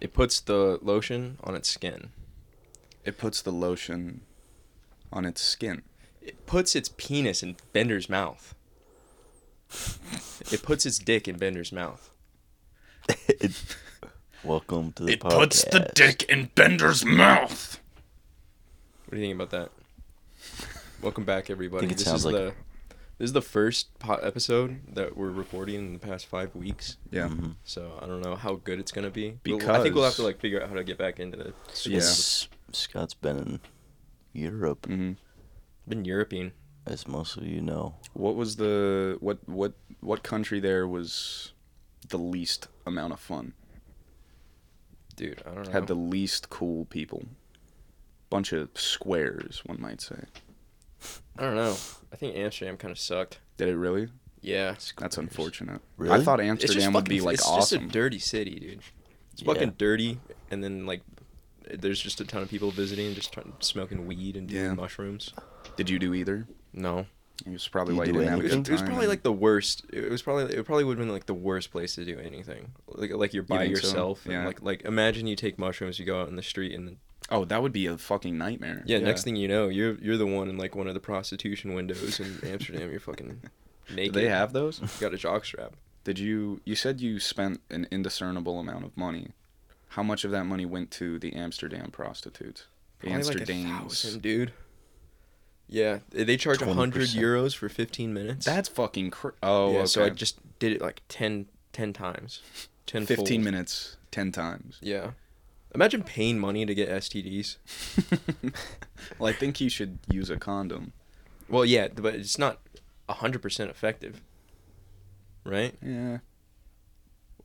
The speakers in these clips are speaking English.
It puts the lotion on its skin. It puts the lotion on its skin. It puts its penis in Bender's mouth. it puts its dick in Bender's mouth. It- welcome to the It podcast. puts the dick in Bender's mouth. What do you think about that? Welcome back, everybody. think it this sounds is like- the this is the first po- episode that we're recording in the past five weeks. Yeah. Mhm. So I don't know how good it's gonna be. We'll- I think we'll have to like figure out how to get back into the. Yeah. S- Scott's been in Europe, hmm Been European. as most of you know. What was the what what what country there was the least amount of fun? Dude, I don't know. Had the least cool people. Bunch of squares, one might say. I don't know. I think Amsterdam kind of sucked. Did it really? Yeah. That's unfortunate. Really? I thought Amsterdam would fucking, be like awesome. it's awesome. just a dirty city, dude. It's Yeah. fucking dirty, and then like, there's just a ton of people visiting, just trying, smoking weed and doing Yeah. mushrooms. Did you do either? No, It was probably you why you do didn't have it a was, good it was time. probably like the worst. It was probably it probably would have been like the worst place to do anything. Like like you're by think so? yourself. Yeah. And like like imagine you take mushrooms, you go out in the street, and then, oh, that would be a fucking nightmare. yeah, next thing you know, you're you're the one in like one of the prostitution windows in Amsterdam. You're fucking Do naked. they have those? You got a jock strap. Did you? You said you spent an indiscernible amount of money. How much of that money went to the Amsterdam prostitutes? The Probably like thousand, dude. Yeah, they they charge a hundred 20%. euros for fifteen minutes. That's fucking cr- oh. yeah. okay. So I just did it like 10, 10 times. Ten. fifteen fold. minutes, ten times. Yeah. Imagine paying money to get STDs. well, I think you should use a condom. Well, yeah, but it's not hundred percent effective. Right? Yeah.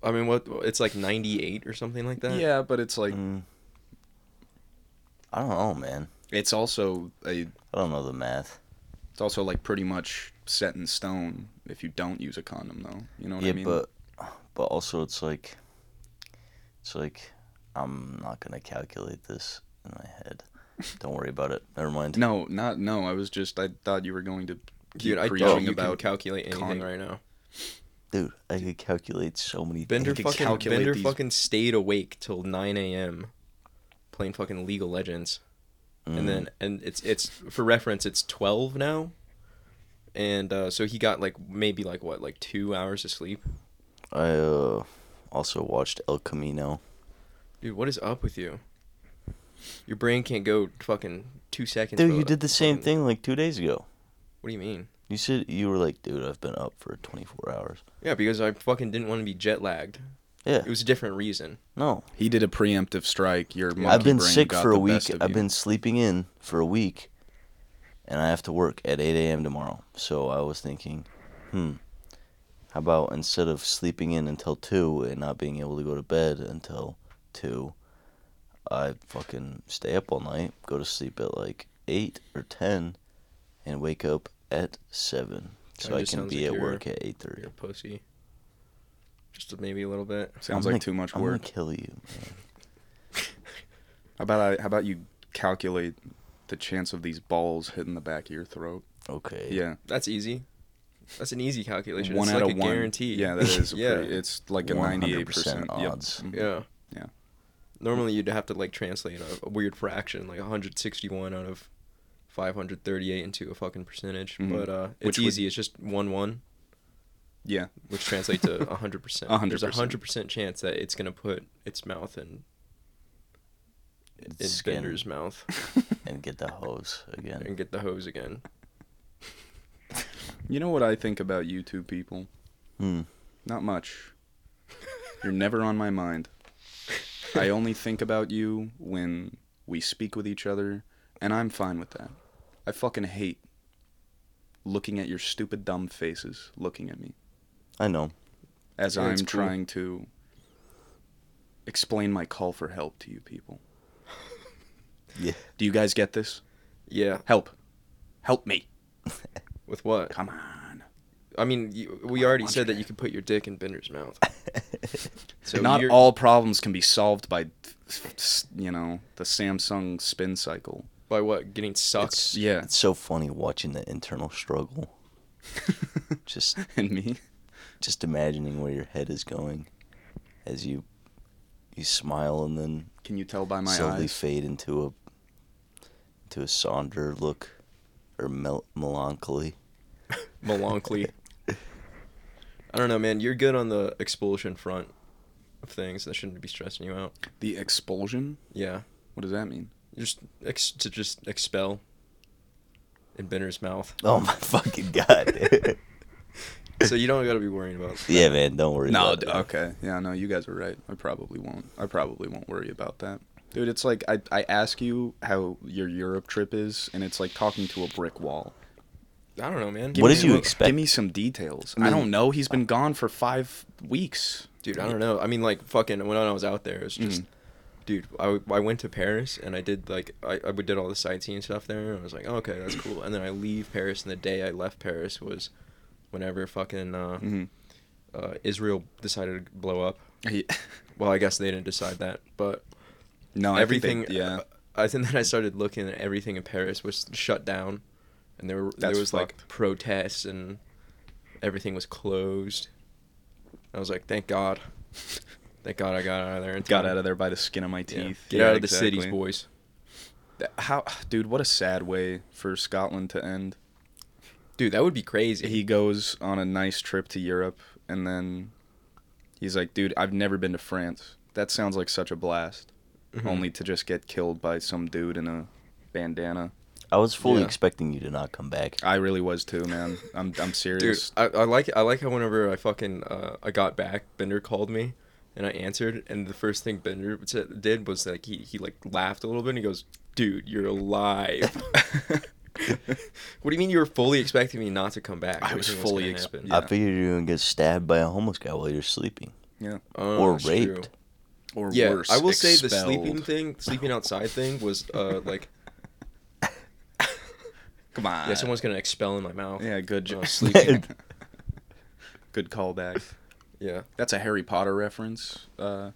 I mean, what? It's like ninety eight or something like that. Yeah, but it's like Mm. I don't know, man. it's also a I don't know the math. it's also like pretty much set in stone if you don't use a condom though. You know what yeah, I mean? Yeah, but but also it's like it's like I'm not gonna calculate this in my head. Don't worry about it. Never mind. no, not no. I was just I thought you were going to keep Dude, I preaching doubt you about can calculate anything con- right now. Dude, I could calculate so many Bender could things. fucking calculate Bender these- fucking stayed awake till nine a.m. playing fucking League of Legends. Mm. and then and it's it's for reference it's 12 now and uh, so he got like maybe like what like two hours of sleep I uh, also watched El Camino. Dude what is up with you your brain can't go fucking two seconds Dude, you did the same fucking- thing like two days ago. what do you mean You said you were like, dude, I've been up for 24 hours. yeah because i fucking didn't want to be jet lagged Yeah. it was a different reason No. He did a preemptive strike. Your monkey I've been brain sick got for a the week. of I've you. been sleeping in for a week, and I have to work at 8 a.m. tomorrow. So I was thinking, hmm, how about instead of sleeping in until 2 and not being able to go to bed until 2, I fucking stay up all night, go to sleep at like 8 or 10, and wake up at 7. So I can be like at work at 8.30. you're a pussy just maybe a little bit Sounds I'm like gonna- too much I'm work. gonna kill you, man. How about I, how about you calculate the chance of these balls hitting the back of your throat? Okay. Yeah, that's easy that's an easy calculation one it's out like of a one. guarantee Yeah, that is. yeah Pretty, it's like a ninety-eight percent odds. Yeah. Yeah. Normally you'd have to like translate a, a weird fraction, like 161 out of 538 into a fucking percentage. Mhm. But uh, it's Which would- easy. It's just one one, Yeah. which translates to 100 percent. A hundred There's a percent. hundred percent chance that it's gonna put its mouth in in Its skin. Bender's mouth And get the hose again. and get the hose again. You know what I think about you two people? Hmm. Not much. You're never on my mind. I only think about you when we speak with each other, and I'm fine with that. I fucking hate looking at your stupid dumb faces looking at me I know. as Yeah, I'm it's cool. trying to explain my call for help to you people. Yeah. Do you guys get this? Yeah. Help. Help me. With what? Come on. I mean, you, we already said that you could put your dick in Bender's mouth. So Not you're- all problems can be solved by, you know, the Samsung spin cycle. by what getting sucked. It's, Yeah. It's so funny watching the internal struggle. just and me. just imagining where your head is going as you you smile and then Can you tell by my slowly eyes? fade into a into a sonder look or mel- melancholy. Melancholy. I don't know, man. You're good on the expulsion front of things. That shouldn't be stressing you out. The expulsion? Yeah, What does that mean? just ex- to just expel in Bender's mouth. Oh my fucking god. so you don't got to be worrying about. that. yeah, man, don't worry No, about d- it. okay. Yeah, no, you guys are right. I probably won't. I probably won't worry about that. Dude, it's like I I ask you how your Europe trip is and it's like talking to a brick wall. I don't know, man. What me did you some- expect? Give me some details. I I, don't know. He's been gone for 5 weeks. Dude, I don't know. I mean, like, fucking, when I was out there, it was just, Mhm. dude, I, I went to Paris and I did, like, I, I did all the sightseeing stuff there. And I was like, oh, okay, that's cool. And then I leave Paris, and the day I left Paris was whenever fucking uh, Mhm. uh, Israel decided to blow up. He- Well, I guess they didn't decide that, but no, I think everything. they- yeah. I think then I started looking at everything in Paris was shut down, and there were That's there was like protests and everything was closed. I was like, thank God, thank God I got out of there and Got out of there by the skin of my teeth. Get Yeah, out of the cities, exactly. boys. Th- How dude, what a sad way for Scotland to end. Dude, that would be crazy. He goes on a nice trip to Europe and then he's like, "Dude, I've never been to France. That sounds like such a blast." Mhm. Only to just get killed by some dude in a bandana. I was fully Yeah. expecting you to not come back. I really was too, man. I'm I'm serious. Dude, serious. I, I like I like how whenever I fucking uh, I got back, Bender called me, and I answered, and the first thing Bender did was like he he like laughed a little bit, and he goes, "Dude, you're alive." what do you mean you were fully expecting me not to come back? I was fully gonna ex- happen? Yeah. I figured you were gonna get stabbed by a homeless guy while you're sleeping, yeah. Oh, or raped. true. Or Yeah, worse, I will say the sleeping thing, sleeping outside thing was uh like Come on. yeah, someone's gonna expel in my mouth. Yeah, good when I jo- sleeping. good callback. yeah. That's a Harry Potter reference. Uh,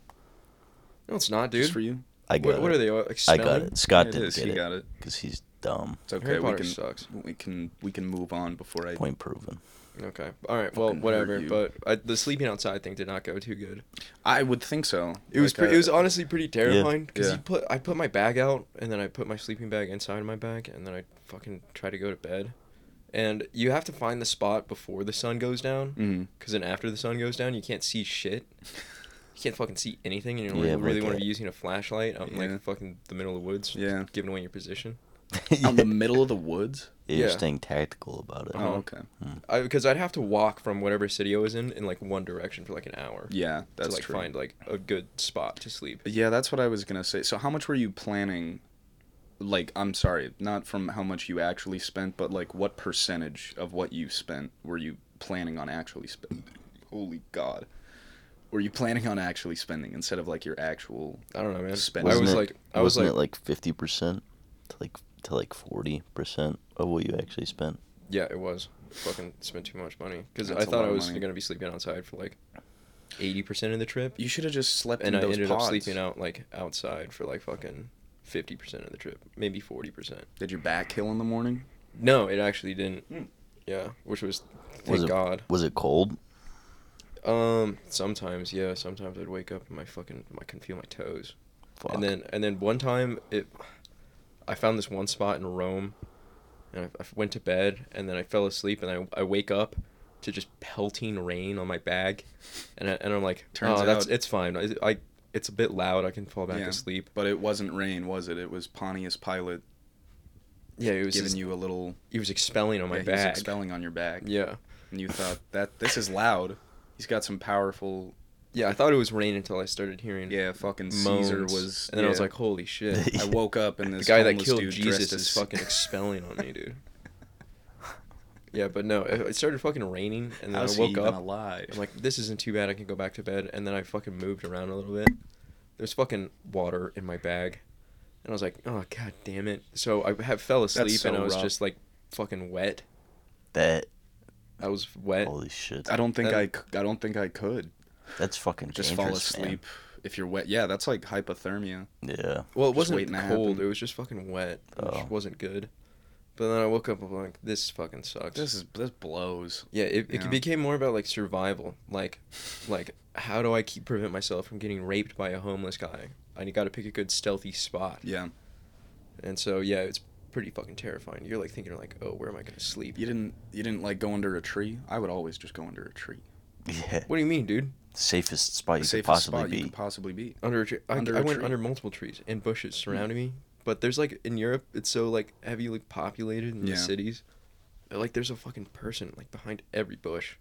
No, it's not, dude. just for you. I got What, it. what are they? uh, I got it. Scott It didn't is, get he it got it. because he's dumb. It's okay. Harry we Potter can sucks. we can we can move on before I. Point proven. Okay. All right. Well, Fucking hurt whatever. you. But I, the sleeping outside thing did not go too good. I would think so. It was Like, pre- uh, it was honestly pretty terrifying because Yeah. you put I put my bag out and then I put my sleeping bag inside my bag and then I fucking try to go to bed, and you have to find the spot before the sun goes down mhm. because then after the sun goes down you can't see shit. You can't fucking see anything, and you don't Yeah, really like want to a- be using a flashlight out in Yeah. like fucking the middle of the woods, Yeah. giving away your position. Out in the middle of the woods. Yeah, You're Yeah. staying tactical about it. Oh, mm-hmm. okay. I because I'd have to walk from whatever city I was in in like one direction for like an hour. Yeah, that's to like true. find like a good spot to sleep. Yeah, that's what I was gonna say. So, how much were you planning? Like, I'm sorry, not from how much you actually spent, but like, what percentage of what you spent were you planning on actually spending? Holy God, were you planning on actually spending instead of like your actual? I don't know, man. Spend- I Wasn't was it- like, I was wasn't like, it like fifty percent to like to like forty percent of what you actually spent? yeah, it was. Fucking spent too much money because I thought I was gonna be sleeping outside for like eighty percent of the trip, You should have just slept and in I those ended pods. up sleeping out like outside for like fucking fifty percent of the trip, maybe forty percent. Did your back kill in the morning? No, it actually didn't. Hmm. Yeah, which was thank Was it- God. Was it cold? Um, sometimes yeah, sometimes I'd wake up and my fucking I can feel my toes. Fuck. And then and then one time it, I found this one spot in Rome, and I, I went to bed and then I fell asleep and I I wake up to just pelting rain on my bag, and I, and I'm like, Turns oh, that's out- it's fine. I, I it's a bit loud. I can fall back Yeah. asleep. But it wasn't rain, was it? It was Pontius Pilate Yeah, it was giving just, you a little. he was expelling on my yeah, he was bag. expelling on your bag. Yeah, And you thought that this is loud. He's got some powerful. Yeah. I thought it was rain until I started hearing Yeah, fucking moans, Caesar was. and then I was like, holy shit. I woke up and the this guy that homeless killed dude Jesus is as- fucking expelling on me, dude. Yeah, but no, it it started fucking raining, and then How's I woke he even up. alive? I'm like, this isn't too bad. I can go back to bed, and then I fucking moved around a little bit. There's fucking water in my bag, and I was like, oh god damn it. So I have fell asleep, so and I was rough. just like fucking wet. that I was wet. holy shit. I don't think that- I. c- I don't think I could That's fucking just fall dangerous, man. asleep if you're wet. Yeah, that's like hypothermia. Yeah. Well, it Just wasn't cold. It was just fucking wet, which Oh. wasn't good. But then I woke up I'm like, this fucking sucks. This is this blows. yeah, it, it Yeah. became more about like survival. Like, like how do I keep prevent myself from getting raped by a homeless guy? I got to pick a good stealthy spot. Yeah. And so yeah, it's pretty fucking terrifying. You're like thinking like, oh, where am I gonna sleep? You didn't you didn't like go under a tree? I would always just go under a tree. Yeah. What do you mean, dude? Safest spot you the could possibly spot be. you could possibly be. Under a tree. I, Under I a went tree. under multiple trees and bushes mm-hmm. surrounding me. But there's like in Europe, it's so like heavily populated in Yeah. the cities. Like there's a fucking person like behind every bush.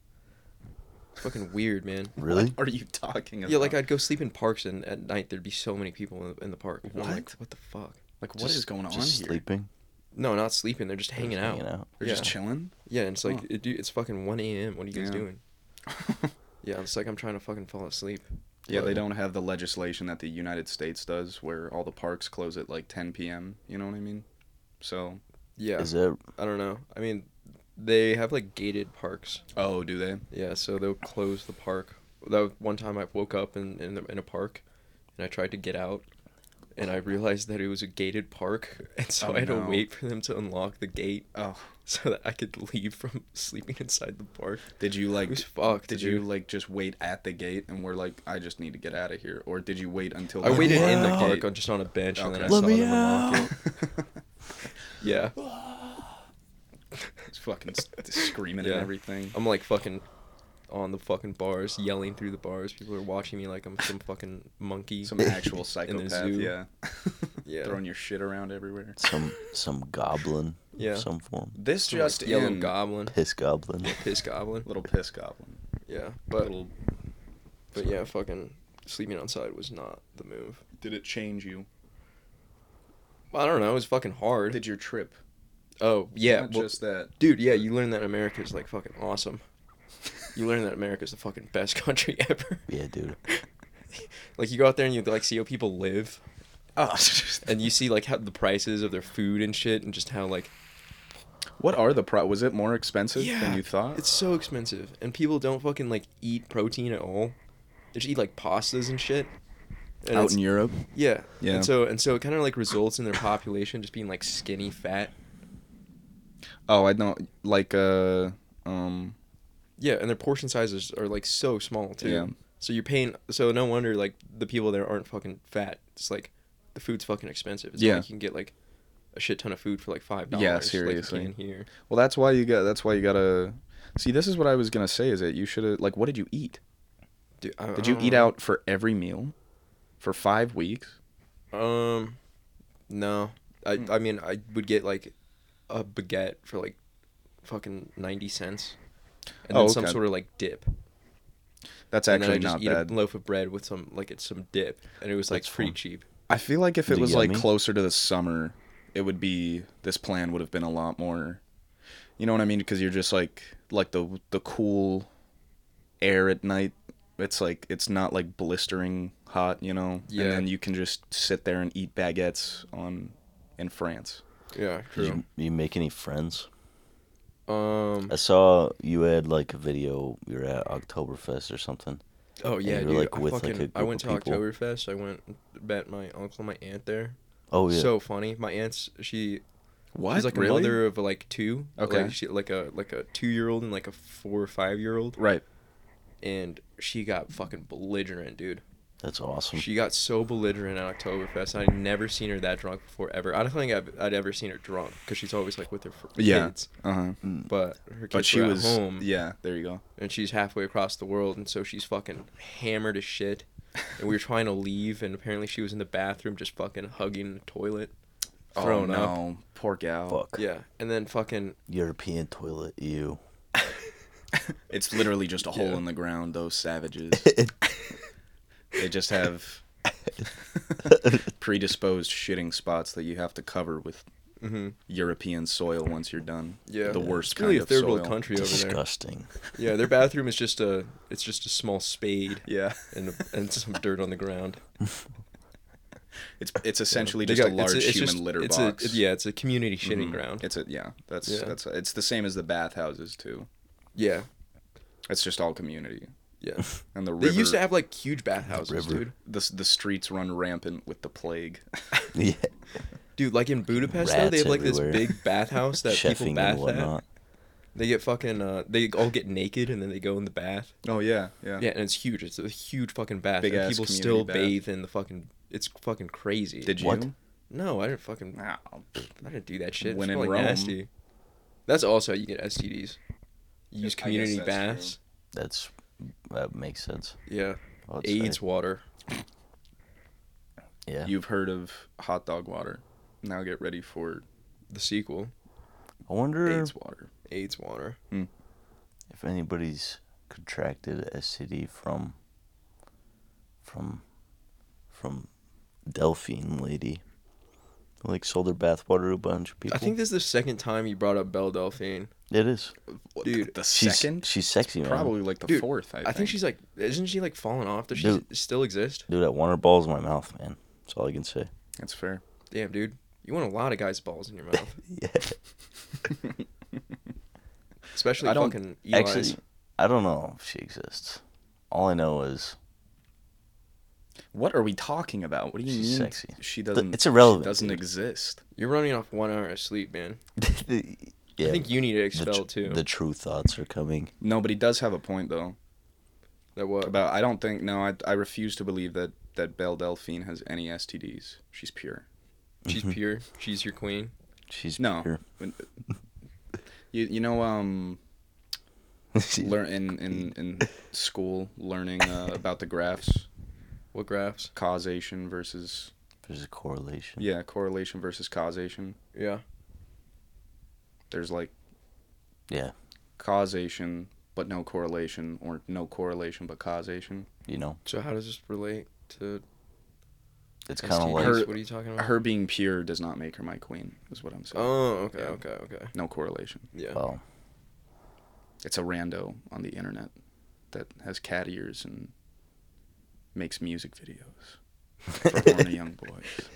It's fucking weird, man. Really? What are you talking about? Yeah, like I'd go sleep in parks and at night there'd be so many people in the, in the park. And I'm like, What? what the fuck? like what Just- is going on just here? sleeping. No, not sleeping. They're just hanging Just out. hanging out. They're just chilling. Yeah, and it's like Huh. it, dude, it's fucking 1 a.m. What are you guys Yeah. doing? Yeah, it's like I'm trying to fucking fall asleep. Yeah, they don't have the legislation that the United States does, where all the parks close at like 10 p.m. You know what I mean? So. Yeah, Is that I don't know. I mean, they have like gated parks. Oh, do they? Yeah, so they'll close the park. That one time I woke up in in, the, in a park, and I tried to get out, and I realized that it was a gated park, and so Oh, I had no. to wait for them to unlock the gate Oh. so that I could leave from sleeping inside the park. Did you like? It was fucked. Did you like just wait at the gate and were like, I just need to get out of here, or did you wait until? I waited in the unlocked park, gate? on, just on a bench, and then I Let saw me them unlock out. Yeah, It's fucking screaming Yeah. and everything. I'm like fucking on the fucking bars, yelling through the bars. People are watching me like I'm some fucking monkey. Some actual in the psychopath, zoo. yeah. Yeah. Throwing your shit around everywhere. some some goblin Yeah. of some form? This Some, just yellow in, goblin, Piss goblin. piss goblin. little piss goblin. Yeah, but little. but yeah, fucking sleeping outside was not the move. Did it change you? I don't know. It was fucking hard. Did your trip? oh yeah, Not well, just that. dude. Yeah, you learn that America's like fucking awesome. You learn that America's the fucking best country ever. Yeah, dude. like you go out there and you like see how people live, Oh, and you see like how the prices of their food and shit, and just how like what are the pro? Was it more expensive than you thought? It's so expensive, and people don't fucking like eat protein at all. They just eat like pastas and shit. And out in Europe. yeah, Yeah. And so and so it kind of like results in their population just being like skinny, fat. Oh, I know. Like uh, um, Yeah, and their portion sizes are like so small too. Yeah. So you're paying. So no wonder like the people there aren't fucking fat. It's like the food's fucking expensive. It's Yeah. like you can get like a shit ton of food for like five dollars. Yeah, seriously. can here. well, that's why you got. That's why you gotta. See, this is what I was gonna say. Is that you should have like, what did you eat? Dude, I, Did you eat know. out for every meal, for five weeks? Um, no. I Hmm. I mean I would get like a baguette for like fucking ninety cents, and Oh, then some sort of like dip. That's actually and then I just not eat bad. a loaf of bread with some like it's some dip, and it was like That's pretty fun. cheap. I feel like if it was like closer to the summer, it would be this plan would have been a lot more. You know what I mean? Because you're just like like the the cool air at night. It's like it's not like blistering hot, you know. Yeah. And then you can just sit there and eat baguettes on in France. Yeah, Did you, you make any friends? Um. I saw you had like a video. You were at Oktoberfest or something. Oh yeah, you were, dude. like, I with, like, fucking a I group went to people. Oktoberfest. I went met my uncle, and my aunt there. Oh yeah. So funny. My aunt's she What? she's like really? a mother of like two. Okay. Like, she like a like a two year old and like a four or five year old, Right. and she got fucking belligerent, dude. That's awesome. She got so belligerent at Oktoberfest. I'd never seen her that drunk before ever. I don't think I've, I'd ever seen her drunk because she's always like with her f- Yeah. kids. Uh huh. Mm. But her kids But she were was. at home, Yeah. There you go. and she's halfway across the world, and so she's fucking hammered as shit. And we were trying to leave, and apparently she was in the bathroom just fucking hugging the toilet, thrown oh, up. no. Poor gal. Fuck. Yeah, and then fucking European toilet. You. It's literally just a hole Yeah. in the ground. Those savages. they just have predisposed shitting spots that you have to cover with hmm European soil once you're done. yeah, the worst It's really kind a of third world country over there. Disgusting. Yeah, their bathroom is just a it's just a small spade Yeah, and a, and some dirt on the ground. it's it's essentially They just a got- it's large it's human just- litter it's box. A, yeah, it's a community shitting Mhm. ground. It's a yeah. That's Yeah. that's it's the same as the bathhouses too. yeah, It's just all community. Yeah. And the They used to have like huge bathhouses, river. dude. the the streets run rampant with the plague. yeah, Dude, like in Budapest though, they have like everywhere. this big bathhouse that people chefing bath and at. They get fucking uh they all get naked and then they go in the bath. oh yeah, yeah. Yeah, and it's huge. It's a huge fucking bath. Big and people still bath. bathe in the fucking it's fucking crazy. Did you? What? No, I didn't fucking Wow. I didn't do that shit. When it's in probably Rome. nasty. That's also how you get STDs. You use community that's baths. That's that makes sense. Yeah. Would say. AIDS water. Yeah. You've heard of hot dog water. Now get ready for The sequel. I wonder AIDS water. AIDS water. Hmm. if anybody's contracted STD from from from Delphine lady. Who, Like sold her bathwater to a bunch of people. I think this is the second time you brought up Belle Delphine. it is. Dude, the She's second, she's sexy, man. probably like the Dude, fourth. I, I think she's like isn't she like falling off? Does she Dude. still exist? Dude, I want her balls in my mouth, man. That's all I can say. That's fair. Damn, dude. You want a lot of guys' balls in your mouth. Yeah. Especially I don't- fucking Eli's. Actually, I don't know if she exists. All I know is What are we talking about? What do you She's mean? sexy. She doesn't. it's irrelevant, She doesn't dude. exist. You're running off one hour of sleep, man. the, I think you need to the, expel tr- too. the true thoughts are coming. No, but he does have a point though. that what? About I don't think no, I, I refuse to believe that that Belle Delphine has any STDs. She's pure. She's Mhm. pure. She's your queen. She's No. pure. You you know um She- learn in in in school learning uh, about the graphs What graphs? causation versus There's a correlation. yeah correlation versus causation. Yeah. There's like Yeah, causation but no correlation or no correlation but causation. you know, So how does this relate to it's kind of like Her- what are you talking about? Her being pure does not make her my queen. Is what I'm saying. Oh, okay, Yeah. okay, okay. No correlation. Yeah. well, It's a rando on the internet that has cat ears and makes music videos for horny young boys.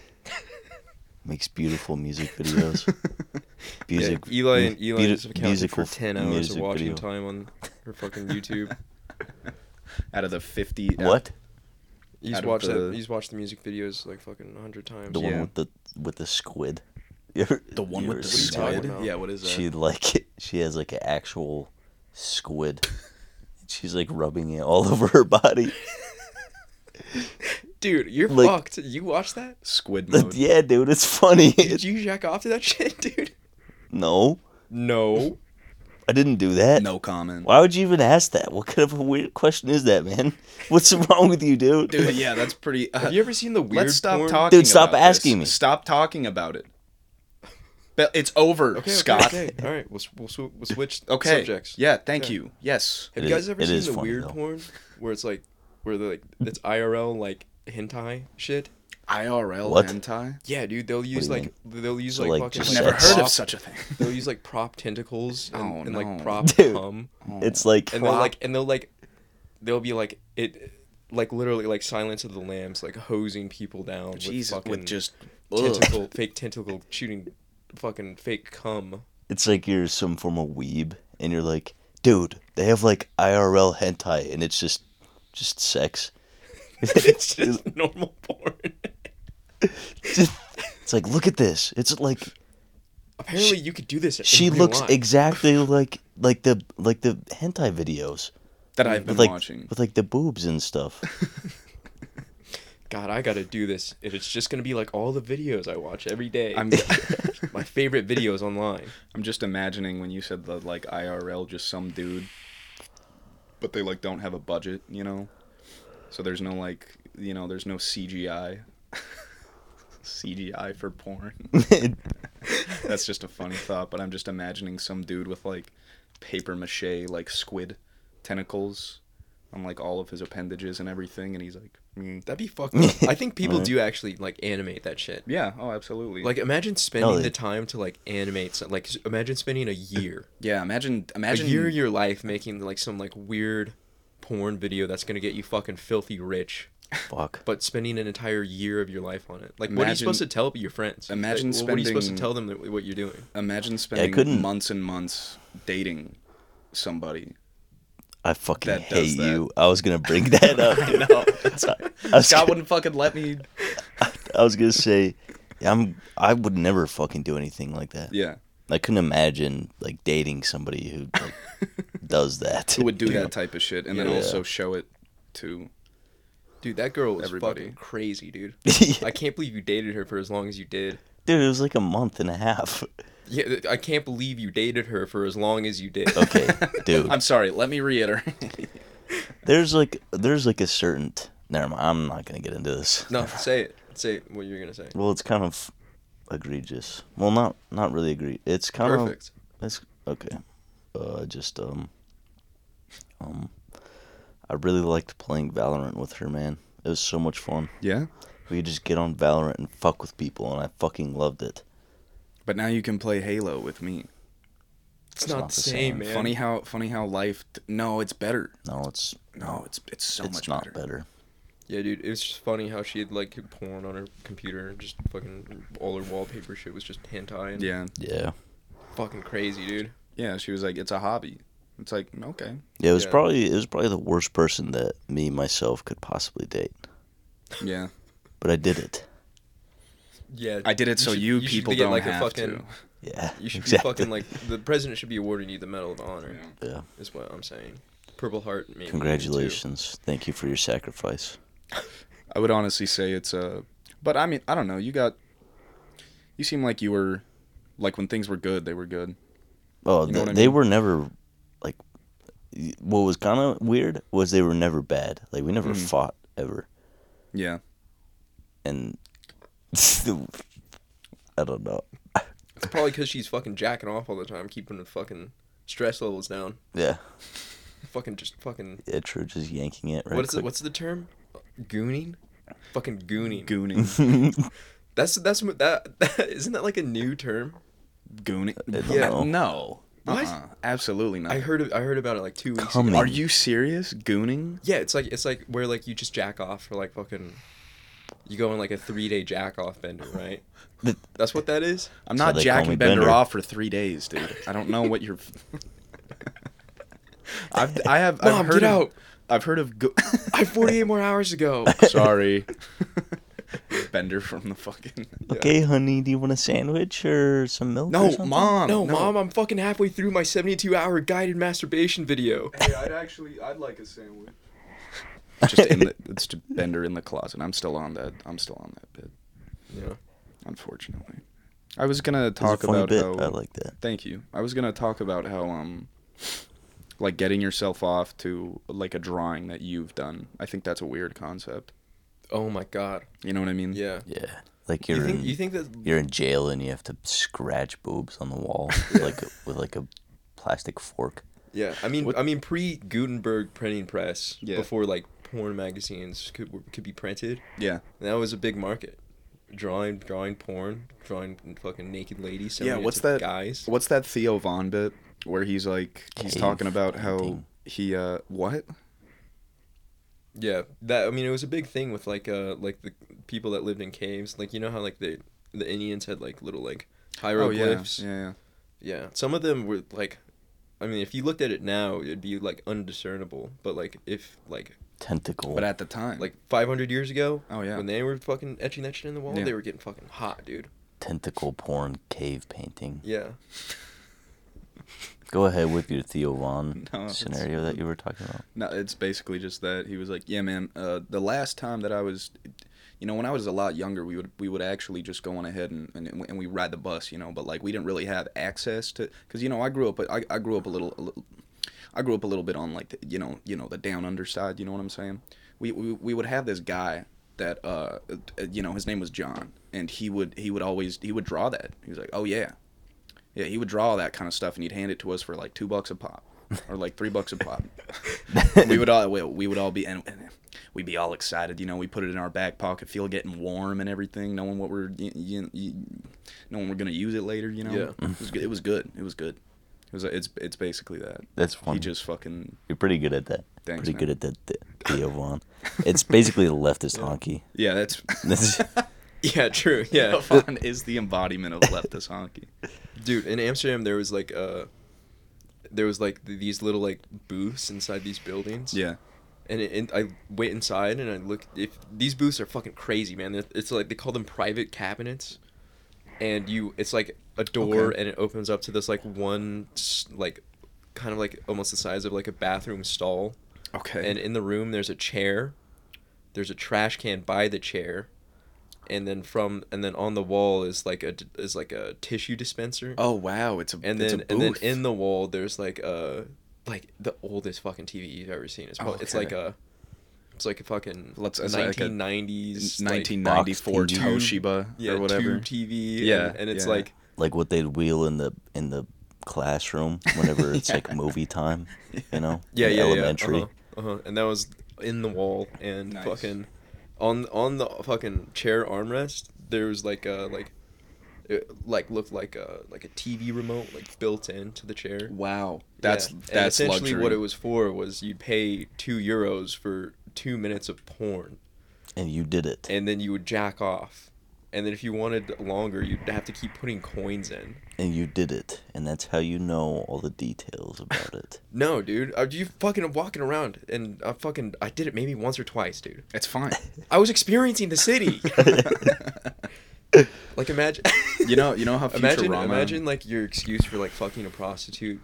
makes beautiful music videos. Music. Yeah, Eli and Eli beauti- just accounted musical for ten hours of watching video. time on her fucking YouTube. Out of the 50 What? He's Out of watched the- that. He's watched the music videos like fucking a hundred times. The Yeah. one with the with the squid. Ever- The one with the What are you seen talking that? squid. Yeah, what is that? She like she has like an actual squid. She's like rubbing it all over her body. Dude, you're Like- fucked. You watched that? Squid mode. yeah, dude, it's funny. Did you jack off to that shit, dude? no, No. I didn't do that. No comment. Why would you even ask that? What kind of a weird question is that, man? What's wrong with you, dude? Dude, yeah, that's pretty. Uh, Have you ever seen the weird let's stop porn? talking. Dude, stop about asking this. me. Stop talking about it. But it's over, Okay, okay, Scott. Okay, All right, we'll, we'll, sw- we'll switch Okay. subjects. Yeah, thank Okay. you. Yes. Have It you is- guys ever seen is the funny, weird though. porn where it's like where they're like it's IRL like hentai shit? IRL What? hentai. Yeah, dude, they'll use do you like they'll use So, like, like, fucking I've like, never heard of such a thing. They'll use like prop tentacles and, Oh, and no. like prop Dude. cum, oh. It's like and they'll like and they'll like they'll be like it like literally like Silence of the Lambs like hosing people down Jesus, with fucking with just ugh. fake tentacle shooting fucking fake cum. it's like you're some form of weeb, and you're like, dude, they have like IRL hentai, and it's just just sex. it's just normal porn. Just- it's like, look at this. It's like Apparently, you could do this. She looks life. exactly like like the like the hentai videos that I've been with like watching. with like the boobs and stuff. God, I gotta do this. It's just gonna be like all the videos I watch every day. I'm My favorite videos online. I'm just imagining when you said the like IRL, just some dude, but they like don't have a budget, you know. So there's no like, you know, there's no CGI. CGI for porn. That's just a funny thought, but I'm just imagining some dude with like paper mache like squid tentacles on like all of his appendages and everything, and he's like, mm. That'd be fucked up. I think people Right. do actually like animate that shit. yeah, oh, absolutely. Like imagine spending they- the time to like animate some, like s- imagine spending a year, yeah, imagine, imagine a year of your life making like some like weird porn video that's gonna get you fucking filthy rich, Fuck. but spending an entire year of your life on it. Like, what are you Imagine- supposed to tell your friends? imagine like, what are you supposed to spending- tell them that, what you're doing? imagine spending couldn't- months and months dating somebody I fucking That does hate that. you. I was gonna bring that up. I know. I was, Scott gonna, wouldn't fucking let me. I was gonna say, yeah, I'm. I would never fucking do anything like that. Yeah. I couldn't imagine like dating somebody who like does that. Who would do that type of shit and then Yeah. also show it to. Dude, that girl was Everybody. fucking crazy, dude. Yeah. I can't believe you dated her for as long as you did. Dude, it was like a month and a half. Yeah, I can't believe you dated her for as long as you did. Okay, dude. I'm sorry. Let me reiterate. There's like there's like a certain. Never mind. I'm not gonna get into this. No, say it. Say what you're gonna say. Well, it's kind of egregious. Well, not not really egregious. It's kind of Perfect. It's okay. Uh, just um, um, I really liked playing Valorant with her, man. It was so much fun. yeah. We could just get on Valorant and fuck with people, and I fucking loved it. But now you can play Halo with me. It's, It's not, not the the same, same. man. Funny how funny how life. t- no, it's better. No, it's No, it's it's so it's much not better. better. Yeah, dude, it was just funny how she had like porn on her computer and just fucking all her wallpaper shit was just hentai and Yeah. Yeah, fucking crazy, dude. Yeah. She was like, it's a hobby. It's like okay. yeah. It was Yeah. probably it was probably the worst person that me myself could possibly date, Yeah. but I did it. Yeah, I did it so should- you, people get, don't like have a fucking. to. Yeah, You should exactly. be fucking like the president should be awarding you the Medal of Honor. Yeah. Is what I'm saying. Purple Heart. Maybe, Congratulations. Thank you for your sacrifice. I would honestly say it's a. But I mean, I don't know. You got. You seem like you were, like when things were good, they were good. Oh, You know th- what I they were never like. What was kind of weird was they were never bad. Like we never Mhm. fought ever, Yeah. and I don't know. It's probably because she's fucking jacking off all the time, keeping the fucking stress levels down. Yeah, Fucking just fucking. yeah, true. Just yanking it right. what is it? What's the term? Gooning. Fucking gooning. Gooning. That's that's what that, that isn't that like a new term? Gooning. Uh, yeah. know. No. What? Uh-uh. Absolutely not. I heard it, I heard about it like two weeks Coming. ago. Are you serious? Gooning? Yeah, it's like it's like where like you just jack off for like fucking. You go on like a three day jack off bender, right? The- That's what that is. I'm So not they call jacking Bender, Bender. off for three days, dude. I don't know what you're. I've I have Mom, I've heard get of, out. I've heard of. Go- I have 48 more hours to go. Sorry. Bender from the fucking. Okay, honey, do you want a sandwich or some milk? No, something? mom. No, mom, I'm fucking halfway through my 72 hour guided masturbation video. Hey, I'd actually, I'd like a sandwich. Just in the, it's just Bender in the closet. I'm still on that. I'm still on that bit. Yeah. Unfortunately, I was gonna It's a talk about bit. how. I like that. Thank you. I was gonna talk about how um, like getting yourself off to like a drawing that you've done. I think that's a weird concept. Oh my god. You know what I mean? Yeah. Yeah, like You you're think in, you think that you're in jail and you have to scratch boobs on the wall with like a, with like a plastic fork. Yeah, I mean, What- I mean, pre Gutenberg printing press, Yeah. before like porn magazines could could be printed, Yeah. that was a big market. Drawing, drawing porn, drawing fucking naked ladies. Yeah, what's that- Guys. What's that Theo Von bit where he's like he's Cave talking about how he uh what? Yeah, that I mean, it was a big thing with like uh like the people that lived in caves. Like you know how like the the Indians had like little like Oh yeah. hieroglyphs. Yeah. yeah. Yeah, some of them were like, I mean, if you looked at it now, it'd be like undiscernible. But like if like Tentacle. But at the time, like 500 years ago, oh yeah. when they were fucking etching that shit in the wall, Yeah. they were getting fucking hot, dude. tentacle porn cave painting. Yeah. Go ahead with your Theo Von No, it's- scenario that you were talking about. No, it's basically just that he was like, "Yeah, man. Uh, the last time that I was, you know, when I was a lot younger, we would we would actually just go on ahead and and, and we ride the bus, you know. But like we didn't really have access to, because you know I grew up I, I grew up a little, a little I grew up a little bit on like the, you know you know the down under side. You know what I'm saying? We we, we would have this guy that uh uh, you know his name was John, and he would he would always he would draw that. He was like, oh yeah, yeah. He would draw all that kind of stuff, and he'd hand it to us for like two bucks a pop, or like three bucks a pop. we would all we, we would all be and, and we'd be all excited. You know, we put it in our back pocket, feel getting warm and everything, knowing what we're you, you, you, knowing we're gonna use it later. You know, Yeah. it was good. It was good. It was good. It was it's it's basically that. That's fun. He just fucking You're pretty good at that. Thanks, pretty man. good at that, Th- Theo Von. It's basically the leftist honky. yeah. That's That's, Yeah, true. Yeah. Von is the embodiment of leftist honky. Dude, in Amsterdam there was like uh there was like these little like booths inside these buildings. Yeah. And, it, and I went inside and I looked. If these booths are fucking crazy, man. It's like they call them private cabinets, and you it's like a door Okay. and it opens up to this like one like kind of like almost the size of like a bathroom stall. Okay. And in the room there's a chair, there's a trash can by the chair, and then from and then on the wall is like a is like a tissue dispenser. oh wow, it's a and it's then a and then in the wall there's like a like the oldest fucking TV you've ever seen. It's probably, it's oh, like a it's like a fucking Let's- it's like a 1990s like, 1994. Toshiba yeah or whatever. tube TV. Yeah, and, and it's yeah. like Like what they'd wheel in the in the classroom whenever it's like movie time. You know. yeah in yeah Elementary. yeah uh-huh, uh-huh. and that was in the wall and Nice. fucking on on the fucking chair armrest there was like a like it like looked like a like a TV remote like built into the chair. Wow, that's Yeah, and that's essentially luxury. what it was for was you'd pay two euros for two minutes of porn, And you did it. and then you would jack off, and then if you wanted longer, you'd have to keep putting coins in. And you did it. And that's how you know all the details about it. No, dude, are you fucking walking around and I fucking I did it maybe once or twice, dude. It's fine. I was experiencing the city. like imagine. You know- you know how imagine Futurama- imagine like your excuse for like fucking a prostitute,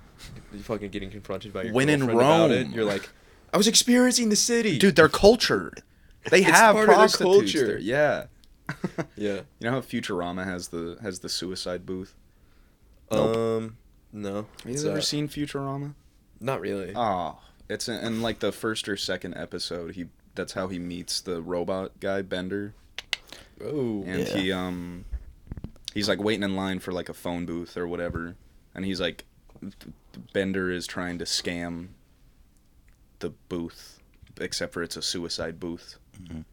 you fucking getting confronted by your When in girlfriend about it. Rome. You're like, I was experiencing the city, Dude, their culture. They It's have part of their prostitutes culture. there. Yeah. Yeah. You know how Futurama has the has the suicide booth? Nope. Um, no. Have you ever uh, seen Futurama? Not really. Oh, it's in, in like the first or second episode. He that's how he meets the robot guy Bender, oh. and Yeah. he um he's like waiting in line for like a phone booth or whatever, and he's like Bender is trying to scam the booth, except for it's a suicide booth. Mhm.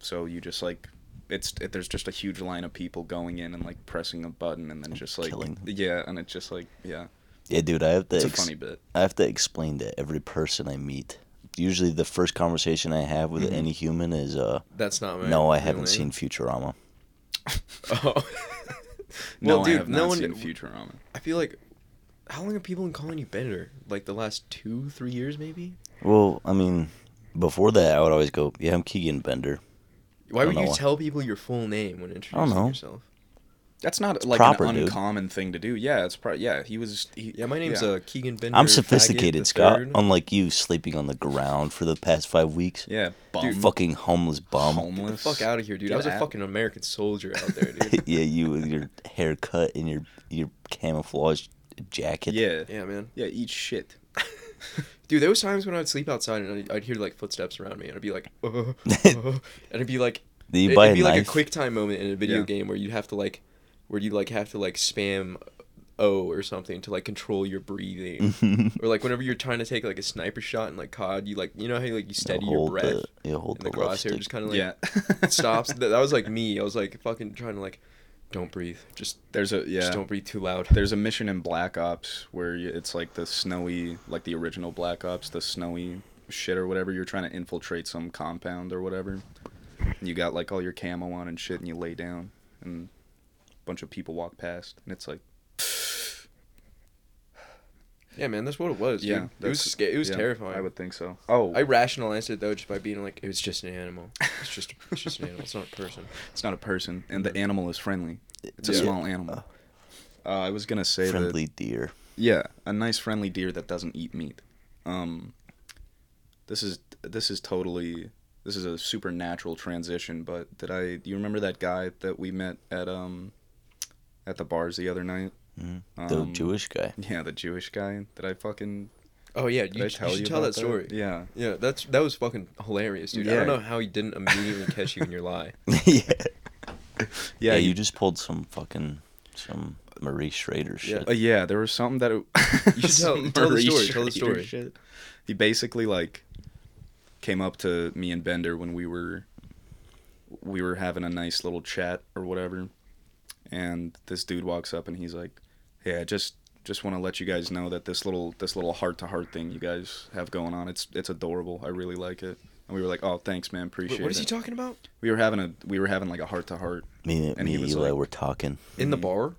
So you just like it's it, there's just a huge line of people going in and like pressing a button and then just like killing yeah, and it's just like yeah, Yeah, dude, I have to it's a funny bit. I have to explain to every person I meet. Usually the first conversation I have with Mhm. any human is uh That's not my no, I real haven't name. seen Futurama. Oh. No, well, I dude, have no not one. seen Futurama. I feel like, how long have people been calling you Bender? Like the last two, three years, maybe. Well, I mean, before that I would always go, "Yeah, I'm Keegan Bender." Why would you know. tell people your full name when introducing know. yourself? That's not It's like proper, an dude. uncommon thing to do. Yeah, it's pro- yeah. He was. He, Yeah, my name's yeah. uh, Keegan Bender. I'm sophisticated, the Scott. third. Unlike you, sleeping on the ground for the past five weeks. yeah, bum. Fucking homeless bum. homeless. Fuck out of here, dude. Get I was a fucking American soldier out there, dude. yeah, you with your haircut and your your camouflage jacket. Yeah, yeah, man. yeah. Eat shit. Dude, there was times when I'd sleep outside and I'd, I'd hear like footsteps around me, and I'd be like, uh, uh, and it'd be like, Did you it'd buy a be like a quick time moment in a video Yeah. game where you'd have to like, where you like have to like spam O or something to like control your breathing, or like whenever you're trying to take like a sniper shot in like COD, you like you know how you like you steady your hold breath The, you hold and the the, left crosshair stick. just kind of like yeah. stops. That, that was like me. I was like fucking trying to like, don't breathe, just There's a yeah. just don't breathe too loud. There's a mission in Black Ops where it's like the snowy, like the original Black Ops, the snowy shit or whatever. You're trying to infiltrate some compound or whatever. And you got like all your camo on and shit, and you lay down, and a bunch of people walk past, and it's like, Yeah, man, that's what it was. yeah, dude. it was that's- sca- it was yeah, terrifying. I would think so. Oh, I rationalized it though just by being like, it was just an animal. It's just it's just an animal. It's not a person. it's not a person, and the animal is friendly. It's a Yeah. small animal. Uh, I was gonna say that Friendly deer. Yeah, a nice friendly deer that doesn't eat meat. Um this is this is totally this is a supernatural transition, but did I do you remember that guy that we met at um at the bars the other night? Mhm. The Um, Jewish guy. Yeah, the Jewish guy. Did I fucking Oh yeah, you, I you tell should you tell about that story. Yeah. Yeah, that's that was fucking hilarious, dude. I don't know how he didn't immediately catch you in your lie. yeah. Yeah, Yeah, you you just pulled some fucking some Marie Schrader shit. Uh, yeah, there was something that it, You should tell- tell the Marie story, tell the story. shit. He basically like came up to me and Bender when we were we were having a nice little chat or whatever, and this dude walks up and he's like, "Hey, I just just want to let you guys know that this little this little heart to heart thing you guys have going on, it's it's adorable. I really like it." And we were like, "Oh, thanks, man. Appreciate Wait, what is it." he talking about? we were having a we were having like a heart to heart Me, And me he was Eli like- were talking. In the bar?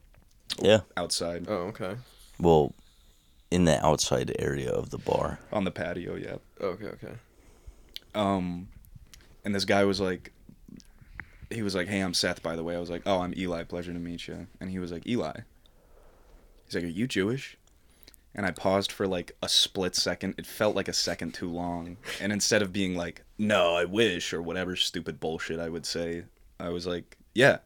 Yeah. outside. Oh, okay. Well, in the outside area of the bar. on the patio. Yeah. Okay, okay. Um, and this guy was like, he was like, "Hey, I'm Seth, by the way." I was like, "Oh, I'm Eli. Pleasure to meet you." And he was like, "Eli." He's like, "Are you Jewish?" And I paused for like a split second. It felt like a second too long. And instead of being like, "No, I wish," or whatever stupid bullshit I would say, I was like, "Yeah."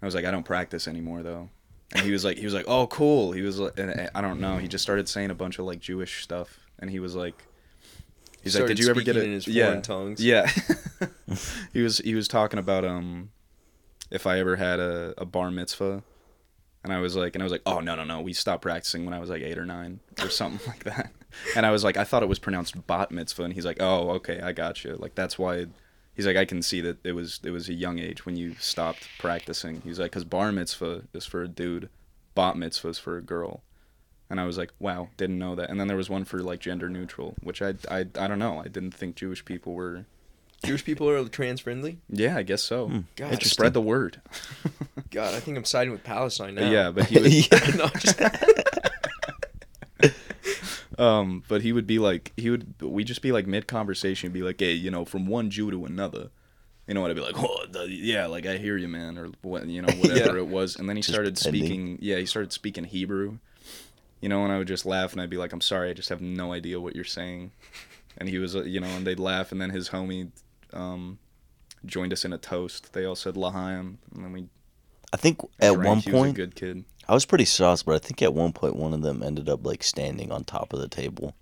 I was like, "I don't practice anymore, though." And he was like, he was like, "Oh, cool." He was like, and I don't know. He just started saying a bunch of like Jewish stuff, and he was like, he's like, "Did you ever get it?" in his yeah, tongues. yeah. he was he was talking about um, if I ever had a, a bar mitzvah, and I was like, and I was like, "Oh no no no, we stopped practicing when I was like eight or nine or something like that." And I was like, I thought it was pronounced bat mitzvah, and he's like, "Oh okay, I got you." Like that's why. He's like, I can see that it was it was a young age when you stopped practicing. He's like, because bar mitzvah is for a dude, bat mitzvah is for a girl, and I was like, wow, didn't know that. And then there was one for like gender neutral, which I I, I don't know. I didn't think Jewish people were. Jewish people are trans friendly. Yeah, I guess so. Hmm, God, spread the word. God, I think I'm siding with Palestine now. Yeah, but he would. Yeah. no, I'm just, Um, but he would be like, he would, we just be like mid conversation, be like, hey, you know, from one Jew to another, you know, what I'd be like, oh, the, yeah, like I hear you, man, or what, you know, whatever Yeah. it was. And then he Just started pretending. speaking, yeah, he started speaking Hebrew, you know, and I would just laugh and I'd be like, I'm sorry, I just have no idea what you're saying. And he was, uh, you know, and they'd laugh, and then his homie, um, joined us in a toast. They all said L'chaim, and then we I think at drank. one he was a point good kid. I was pretty sauced, but I think at one point one of them ended up like standing on top of the table.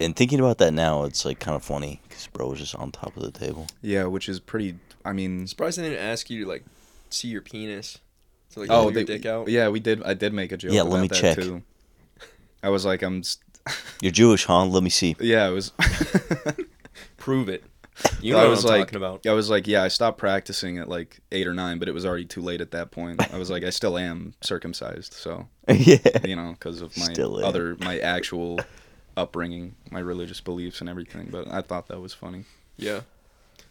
And thinking about that now, it's like kind of funny because bro was just on top of the table. Yeah, which is pretty. I mean, surprised they didn't ask you to like see your penis. To, like, oh, pull your they, dick out. yeah, we did. I did make a joke. Yeah, about let me that check. Too. I was like, I'm. s You're Jewish, huh? Let me see. yeah, it was. Prove it. You I know what was I'm like, talking about. I was like, yeah, I stopped practicing at like eight or nine, but it was already too late at that point. I was like, I still am circumcised, so yeah. you know, because of my Still other, my actual upbringing, my religious beliefs and everything. But I thought that was funny. Yeah.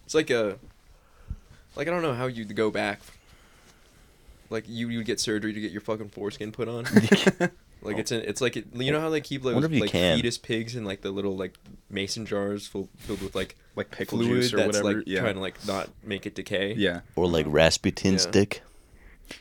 It's like a like I don't know how you'd go back. Like you you would get surgery to get your fucking foreskin put on. like oh. it's an, it's like it, you know how they keep like, Wonder like can. fetus pigs in like the little like mason jars full, filled with like Like pickle fluid juice or that's whatever. like yeah, trying to like not make it decay. yeah, Or like Rasputin's Yeah. dick.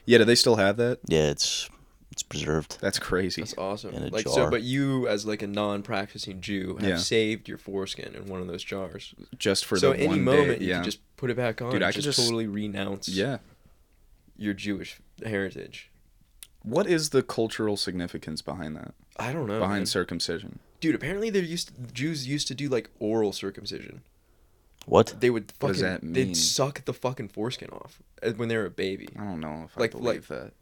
yeah. Do they still have that? Yeah, it's it's preserved. That's crazy. That's awesome. In a like so but you as like a non-practicing Jew have Yeah. saved your foreskin in one of those jars. Just for so the any moment day. you Yeah, can just put it back on Dude, and I could just, just- totally renounce yeah. your Jewish heritage. What is the cultural significance behind that? I don't know. behind man. circumcision? Dude, apparently there used to, Jews used to do like oral circumcision. What? They would What does fucking that mean? they'd suck the fucking foreskin off uh, when they were a baby. I don't know if Like- I believe that.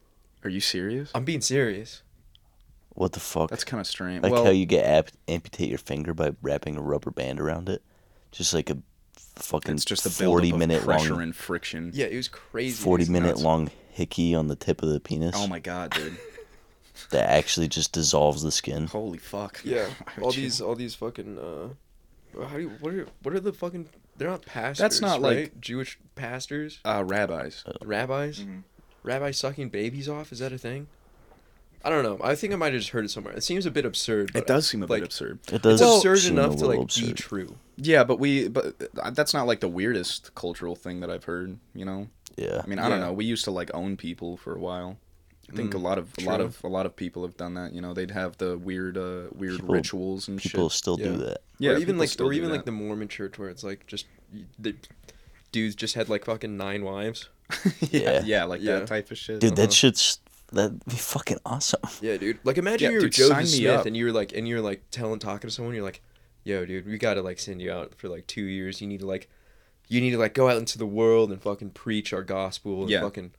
Are you serious? I'm being serious. What the fuck? That's kind of strange. like well, how you get ap- amputate your finger by wrapping a rubber band around it. Just like a fucking it's just a forty minute of pressure long, and friction. Yeah, it was crazy. forty minute nuts. long hickey on the tip of the penis Oh my god, dude! that actually just dissolves the skin. Holy fuck! Yeah, Why all would you- these all these fucking uh, how do you what are what are the fucking they're not pastors. That's not, right? like- Jewish pastors, uh, rabbis. rabbis, Mhm. rabbis sucking babies off. Is that a thing? I don't know. I think I might have just heard it somewhere. It seems a bit absurd. It does seem a like, bit absurd. It does It's absurd seem a enough to little like be true. Yeah, but we, but uh, that's not like the weirdest cultural thing that I've heard. You know, Yeah. I mean, I don't know. We used to like own people for a while. I think a Mm, lot of a lot true. of a lot of people have done that. You know, they'd have the weird uh weird People- rituals and People shit. still Yeah. do that. Yeah, or even people like still or do even like that. the Mormon church where it's like just the dudes just had like fucking nine wives. yeah, Yeah. yeah, like Yeah. that type of shit. Dude, Uh-huh. that shit's that'd be fucking awesome. Yeah, dude. Like imagine Yeah, you were dude, sign Joseph me Smith up. and you're like and you're like telling talking to someone, you're like, Yo, dude, we gotta like send you out for like two years. You need to like you need to like go out into the world and fucking preach our gospel and Yeah. fucking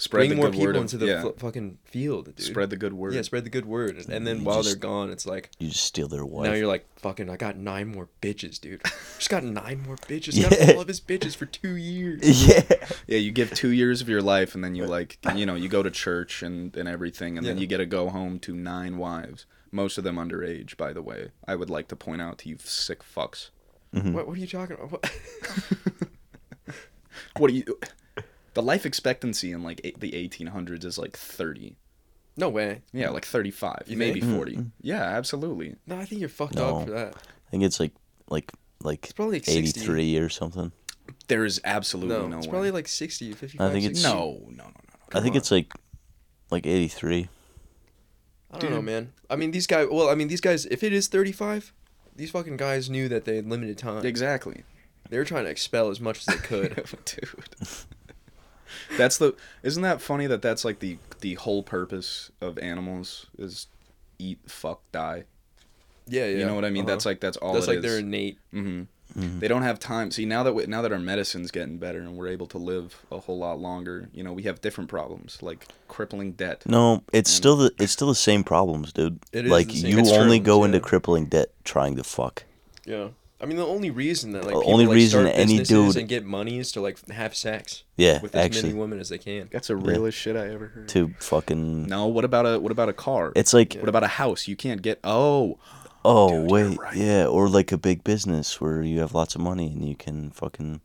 Spread bring the more good people word of- into the yeah. fu- fucking field, dude. Spread the good word. Yeah, spread the good word. And, and then You while just- they're gone, it's like You just steal their wife. now you're like fucking. I got nine more bitches, dude. Just got nine more bitches. Yeah. Got all of his bitches for two years. yeah. Yeah, you give two years of your life, and then you like, you know, you go to church and and everything, and then you get to go home to nine wives, most of them underage, by the way. I would like to point out to you, sick fucks. Mhm. What, what are you talking about? What? What do you? The life expectancy in like eight, the 1800s is like 30. No way. Yeah, like 35, You maybe think? 40. Mm-mm. Yeah, absolutely. No, I think you're fucked No. up for that. I think it's like like like It's probably like 60. 83 or something. There is absolutely No, no, it's way. probably like 60, 55, I think it's- 60. no, no, no, no. I think Come it's like like 83. I don't know, man. I mean, these guys. Well, I mean, these guys. If it is thirty-five, these fucking guys knew that they had limited time. exactly. They were trying to expel as much as they could. dude. That's the. Isn't that funny that that's like the the whole purpose of animals is eat, fuck, die. yeah, yeah. You know what I mean? uh-huh. That's like that's all that's it like is. their innate. hmm Mhm. They don't have time. See now that we, now that our medicine's getting better and we're able to live a whole lot longer, you know, we have different problems like crippling debt. No, it's still the it's still the same problems, dude. It is like the same you It's only true, go yeah. into crippling debt trying to fuck. Yeah. I mean, the only reason that like The people, only like, reason start any dude- and get money is to like have sex Yeah, with as actually, many women as they can. That's the realest shit I ever heard. to fucking. No, what about a what about a car? It's like Yeah. What about a house? You can't get. Oh, oh Dude, wait, right. yeah, or like a big business where you have lots of money and you can fucking.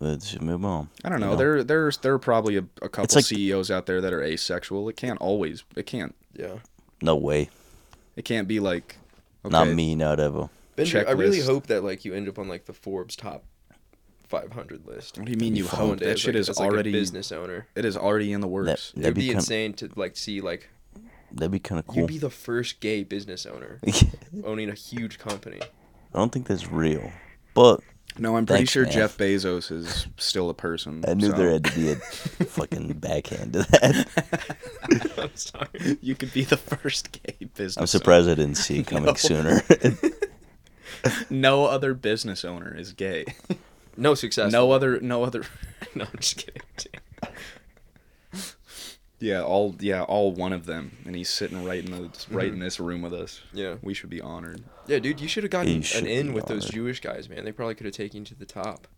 Uh, Let's move on. I don't you know. There, there's there are probably a, a couple like- CEOs out there that are asexual. It can't always. It can't. Yeah. No way, It can't be like. not okay, me, not ever. Bender, I really hope that like you end up on like the Forbes top 500 list. What do you mean you One hope that shit like- is as, like, a already? business owner. It is already in the works. That, It'd be be kind. insane to like see like That'd be kind of cool. you'd be the first gay business owner owning a huge company. I don't think that's real, but No, I'm pretty Thanks, sure man. Jeff Bezos is still a person. I knew so- there had to be a fucking backhand to that. I'm sorry. you could be the first gay business. I'm surprised I didn't see it coming No. sooner. owner. No other business owner is gay. No success. no other. No other. No, I'm just kidding. Yeah, all. Yeah, all one of them, and he's sitting right in the right in this room with us. Yeah. We should be honored. Yeah, dude, you should have gotten You an in be with those. Jewish guys, man. They probably could have taken you to the top.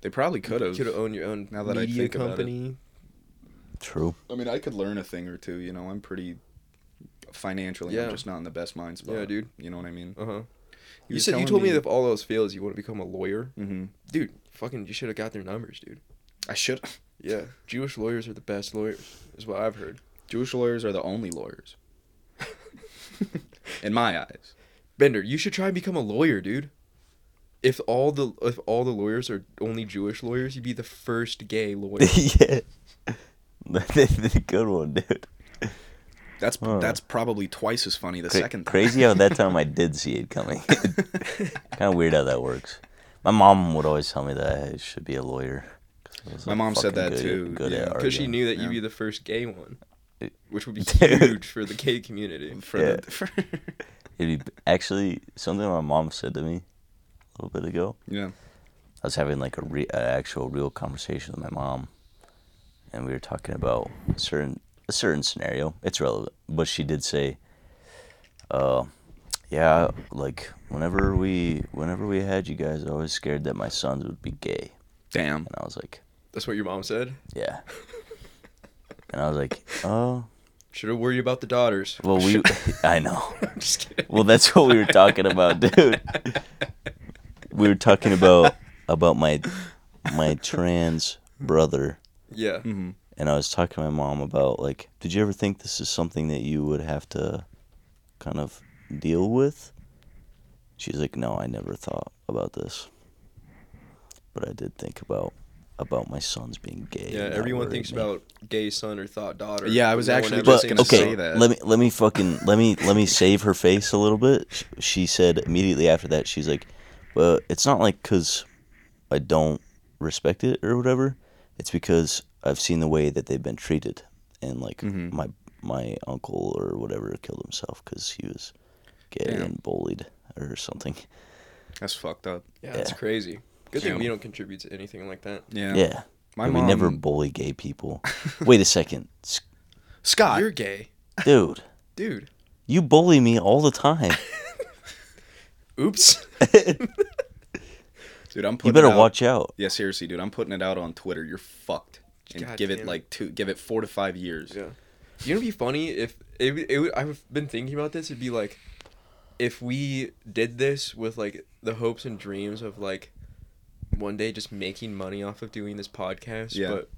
They probably could have. Could have owned your own Now that I media think about it. company. True. I mean, I could learn a thing or two. You know, I'm pretty financially. Yeah. I'm just not in the best mind spot. Yeah, dude. You know what I mean? Uh huh. You said you told me, that if all else fails, you want to become a lawyer, Mm-hmm. dude. Fucking, you should have got their numbers, dude. I should. Yeah, Jewish lawyers are the best lawyers, is what I've heard. Jewish lawyers are the only lawyers. in my eyes. Bender, you should try and become a lawyer, dude. If all the if all the lawyers are only Jewish lawyers, you'd be the first gay lawyer. yeah. That's a good one, dude. That's Huh. that's probably twice as funny the Cra- second time. crazy how that time I did see it coming. kind of weird how that works. My mom would always tell me that I should be a lawyer. My mom said that good- too, Good yeah. Because she knew that you'd be the first gay one, which would be huge for the gay community. For Yeah. the, for, It'd be actually something my mom said to me a little bit ago. yeah. I was having like a re- a actual real conversation with my mom, and we were talking about a certain a certain scenario. It's relevant, but she did say, "Uh, yeah, like whenever we whenever we had you guys, I was scared that my sons would be gay." Damn. And I was like, That's what your mom said. "Yeah," and I was like, "Oh, Should have worried about the daughters. well, we I know." I'm just kidding. Well, that's what we were talking about, dude. We were talking about about my my trans brother, yeah. hmm and I was talking to my mom about like, did you ever think this is something that you would have to kind of deal with? She's like, no, I never thought about this, but I did think about about my sons being gay. Yeah, everyone thinks me. about gay son or thought daughter. Yeah, I was no actually just But gonna okay, say that. let me let me fucking let me let me save her face a little bit. She said immediately after that, she's like, "Well, it's not like because I don't respect it or whatever. It's because I've seen the way that they've been treated, and like Mhm. my my uncle or whatever killed himself because he was gay Damn. and bullied or something. That's fucked up. Yeah, that's crazy. Good thing Yeah. we don't contribute to anything like that. Yeah. Yeah, My we mom. never bully gay people. Wait a second, Scott. You're gay, dude. dude. You bully me all the time. Oops. Dude, I'm putting you better it out- watch out. Yeah, seriously, dude. I'm putting it out on Twitter. You're fucked. And God give it like two. Give it four to five years. Yeah. You know, what'd be funny if it, would- it, I've been thinking about this. It'd be like if we did this with like the hopes and dreams of like one day just making money off of doing this podcast. Yeah. But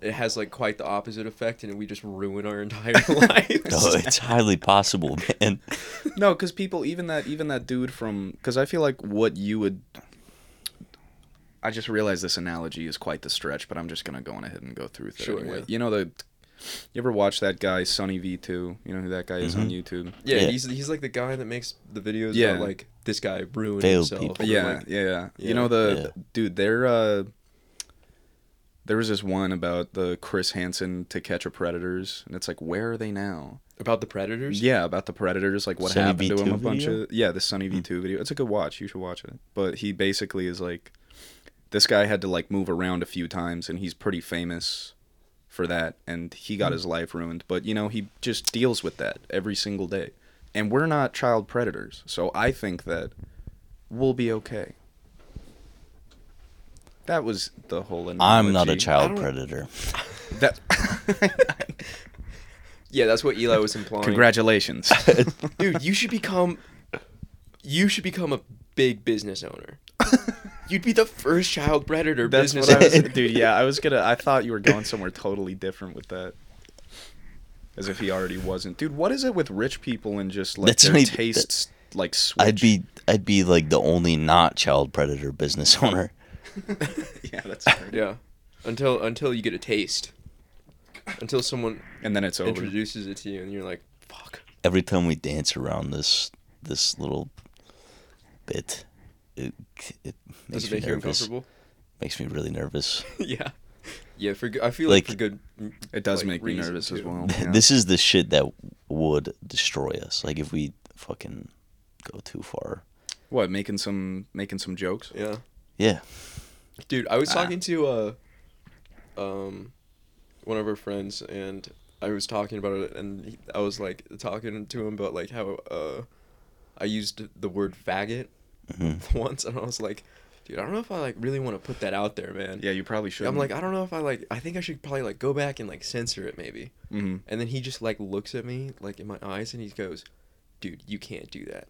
it has like quite the opposite effect, and we just ruin our entire lives. No, it's highly possible, man. No, because people, even that, even that dude from, because I feel like what you would. I just realized this analogy is quite the stretch, but I'm just gonna go on ahead and go through with it Sure, anyway. yeah. You know the, you ever watch that guy Sunny V two? You know who that guy is on mm-hmm. YouTube? Yeah, Yeah. he's he's like the guy that makes the videos Yeah. about like this guy ruined Failed himself. people. Yeah, like- yeah, yeah. Yeah. You know the Yeah. dude. There, uh, there was this one about the Chris Hansen To Catch a Predators, and it's like, where are they now? about the predators. Yeah, about the Predators, like what Sunny happened to him. V2 A bunch video? of yeah, the Sunny V two video. It's a good watch. You should watch it. But he basically is like, this guy had to like move around a few times, and he's pretty famous for that. And he got his life ruined. But you know, he just deals with that every single day. And we're not child predators, so I think that we'll be okay. That was the whole. Analogy. I'm not a child predator. That. Yeah, that's what Eli was implying. Congratulations. dude. You should become. You should become a big business owner. You'd be the first child predator That's business what I was, owner. dude. Yeah, I was gonna. I thought you were going somewhere totally different with that. As if he already wasn't, dude. What is it with rich people and just like That's their not even- tastes like switch? I'd be I'd be like the only not child predator business owner. yeah, that's fair. Yeah, until until you get a taste. Until someone And then it's over. introduces it to you, and you're like, "Fuck." Every time we dance around this this little bit, it it makes Does it me make you nervous. uncomfortable? Makes me really nervous. yeah. Yeah, for good- I feel like, Like- for good. It does like, make me reason, nervous as well. yeah. This is the shit that would destroy us. Like if we fucking go too far. what making some making some jokes. Yeah. Yeah. Dude, I was Ah. talking to uh um one of our friends and I was talking about it and he, I was like talking to him about like how uh I used the word faggot hmm once and I was like, dude, I don't know if I like really want to put that out there, man. Yeah, you probably should. I'm like, I don't know if I like I think I should probably like go back and like censor it maybe. hmm And then he just like looks at me like in my eyes and he goes, "Dude, you can't do that."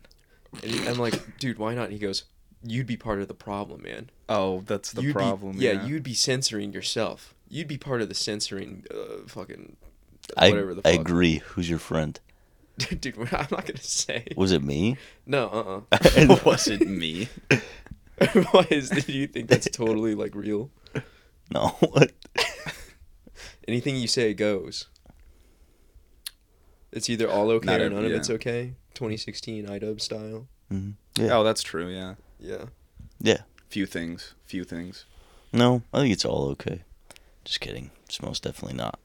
And he, I'm like, "Dude, why not?" And he goes, "You'd be part of the problem, man." oh, that's the you'd problem. Be, yeah, yeah, you'd be censoring yourself. You'd be part of the censoring, uh, fucking, I whatever the I agree. Who's your friend? Dude, I'm not gonna say. Was it me? No, uh, uh was it me? Why is? Do you think that's totally like real? No. What? Anything you say goes. It's either all okay Not or ev- none of yeah. it's okay. 2016 idub style. hmm Yeah. Oh, that's true. Yeah, Yeah. Yeah. few things, few things. No, I think it's all okay. Just kidding. It's most definitely not.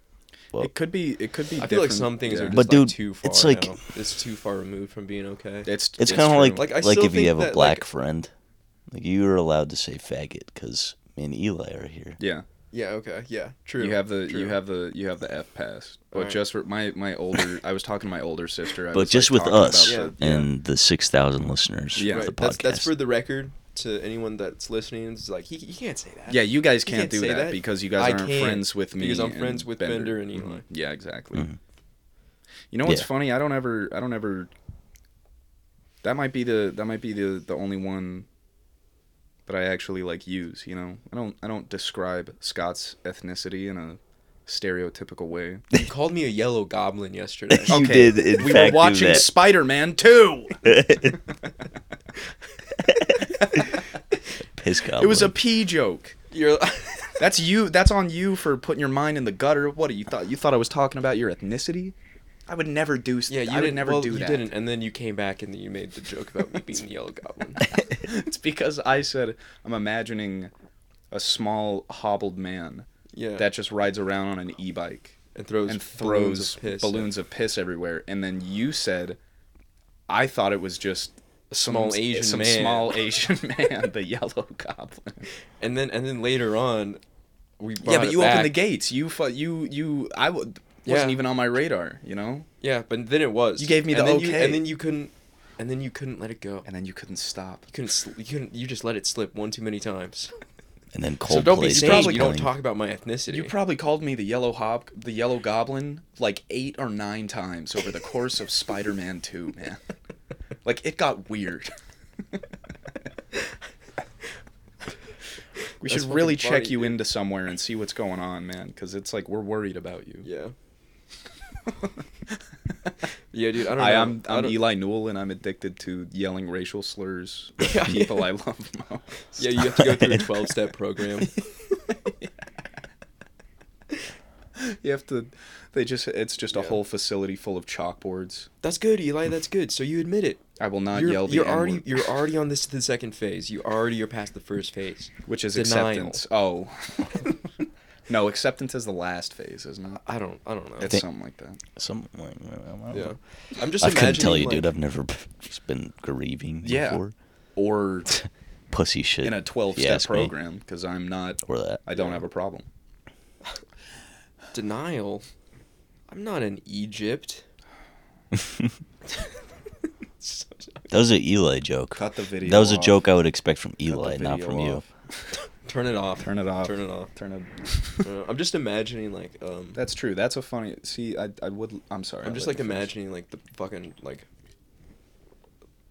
Well, it could be. It could be. I feel like different- some things yeah. are just But like dude, too far. it's like- now. it's too far removed from being okay. It's it's kind of true. like Like, I like, still if you think have a that, black like- friend, like you're allowed to say faggot because me and Eli are here. yeah. Yeah. Okay. Yeah. True. You have the True. you have the you have the F pass. But Alright. just for my my older, I was talking to my older sister. I But was, just like, with us about the- and the six thousand listeners Yeah. of the podcast. That's that's for the record to anyone that's listening. It's like he, he can't say that. Yeah, you guys can't, can't do that, that. because you guys I aren't can, friends with me. because I'm friends with Bender and Eli. Mhm. Yeah, exactly. Mhm. You know what's Yeah. funny? I don't ever. I don't ever. That might be the that might be the the only one that I actually like use. You know, I don't I don't describe Scott's ethnicity in a stereotypical way. You called me a yellow goblin yesterday. You Okay, did, in we fact, were watching. Spider Man two. Piss It was a pee joke. You're. That's you. That's on you for putting your mind in the gutter. What you thought? You thought I was talking about your ethnicity? I would never do. yeah, you I would didn't, never well, do you that. didn't, and then you came back and you made the joke about me being the yellow goblin. it's because I said I'm imagining a small hobbled man Yeah. that just rides around on an e-bike and throws and balloons of piss. balloons of piss everywhere. And then you said, I thought it was just A small some, Asian some man. small Asian man, the yellow goblin. And then and then later on, we yeah, but it you opened the gates. You fu- you you I w- wasn't Yeah. even on my radar. You know, Yeah, but then it was. You gave me and the then You, okay. and then you couldn't. And then you couldn't let it go. and then you couldn't stop. You couldn't. Sl- you couldn't. You just let it slip one too many times. and then called so don't be Coldplay saying you don't talk about my ethnicity. You probably called me the yellow hob, the yellow goblin, like eight or nine times over the course of Spider-Man Two, man. Like it got weird. We That's should really check funny, you dude. into somewhere and see what's going on, man. Because it's like we're worried about you. Yeah. yeah, dude. I don't I know. am I I'm don't- Eli Newell, and I'm addicted to yelling racial slurs. at Yeah, people yeah. I love most. Yeah, you have to go through a 12 step program. You have to. They just. It's just a whole facility full of chalkboards. That's good, Eli. That's good. So you admit it. I will not you're yell the you're N-word, already you're already on this to the second phase. You already are past the first phase. which is denial. acceptance. Oh. No, acceptance is the last phase, isn't it? I don't I don't know. It's Think- something like that. Something like I don't yeah. know. I'm just I couldn't tell imagining, you, dude. like- I've never b- just been grieving Yeah. before. Or Pussy shit. in a 12 you step ask me. program, because I'm not. Or that. I don't have a problem. denial. I'm not in Egypt. That was an Eli joke. Cut the video. That was a off. joke I would expect from Cut the Eli, not video from you. off. Turn it off. Turn it off. Turn it off. Turn it. Uh, I'm just imagining like um. That's true. That's a funny. See, I, I would. I'm sorry. I'm I'll just like you finish. imagining like the fucking like.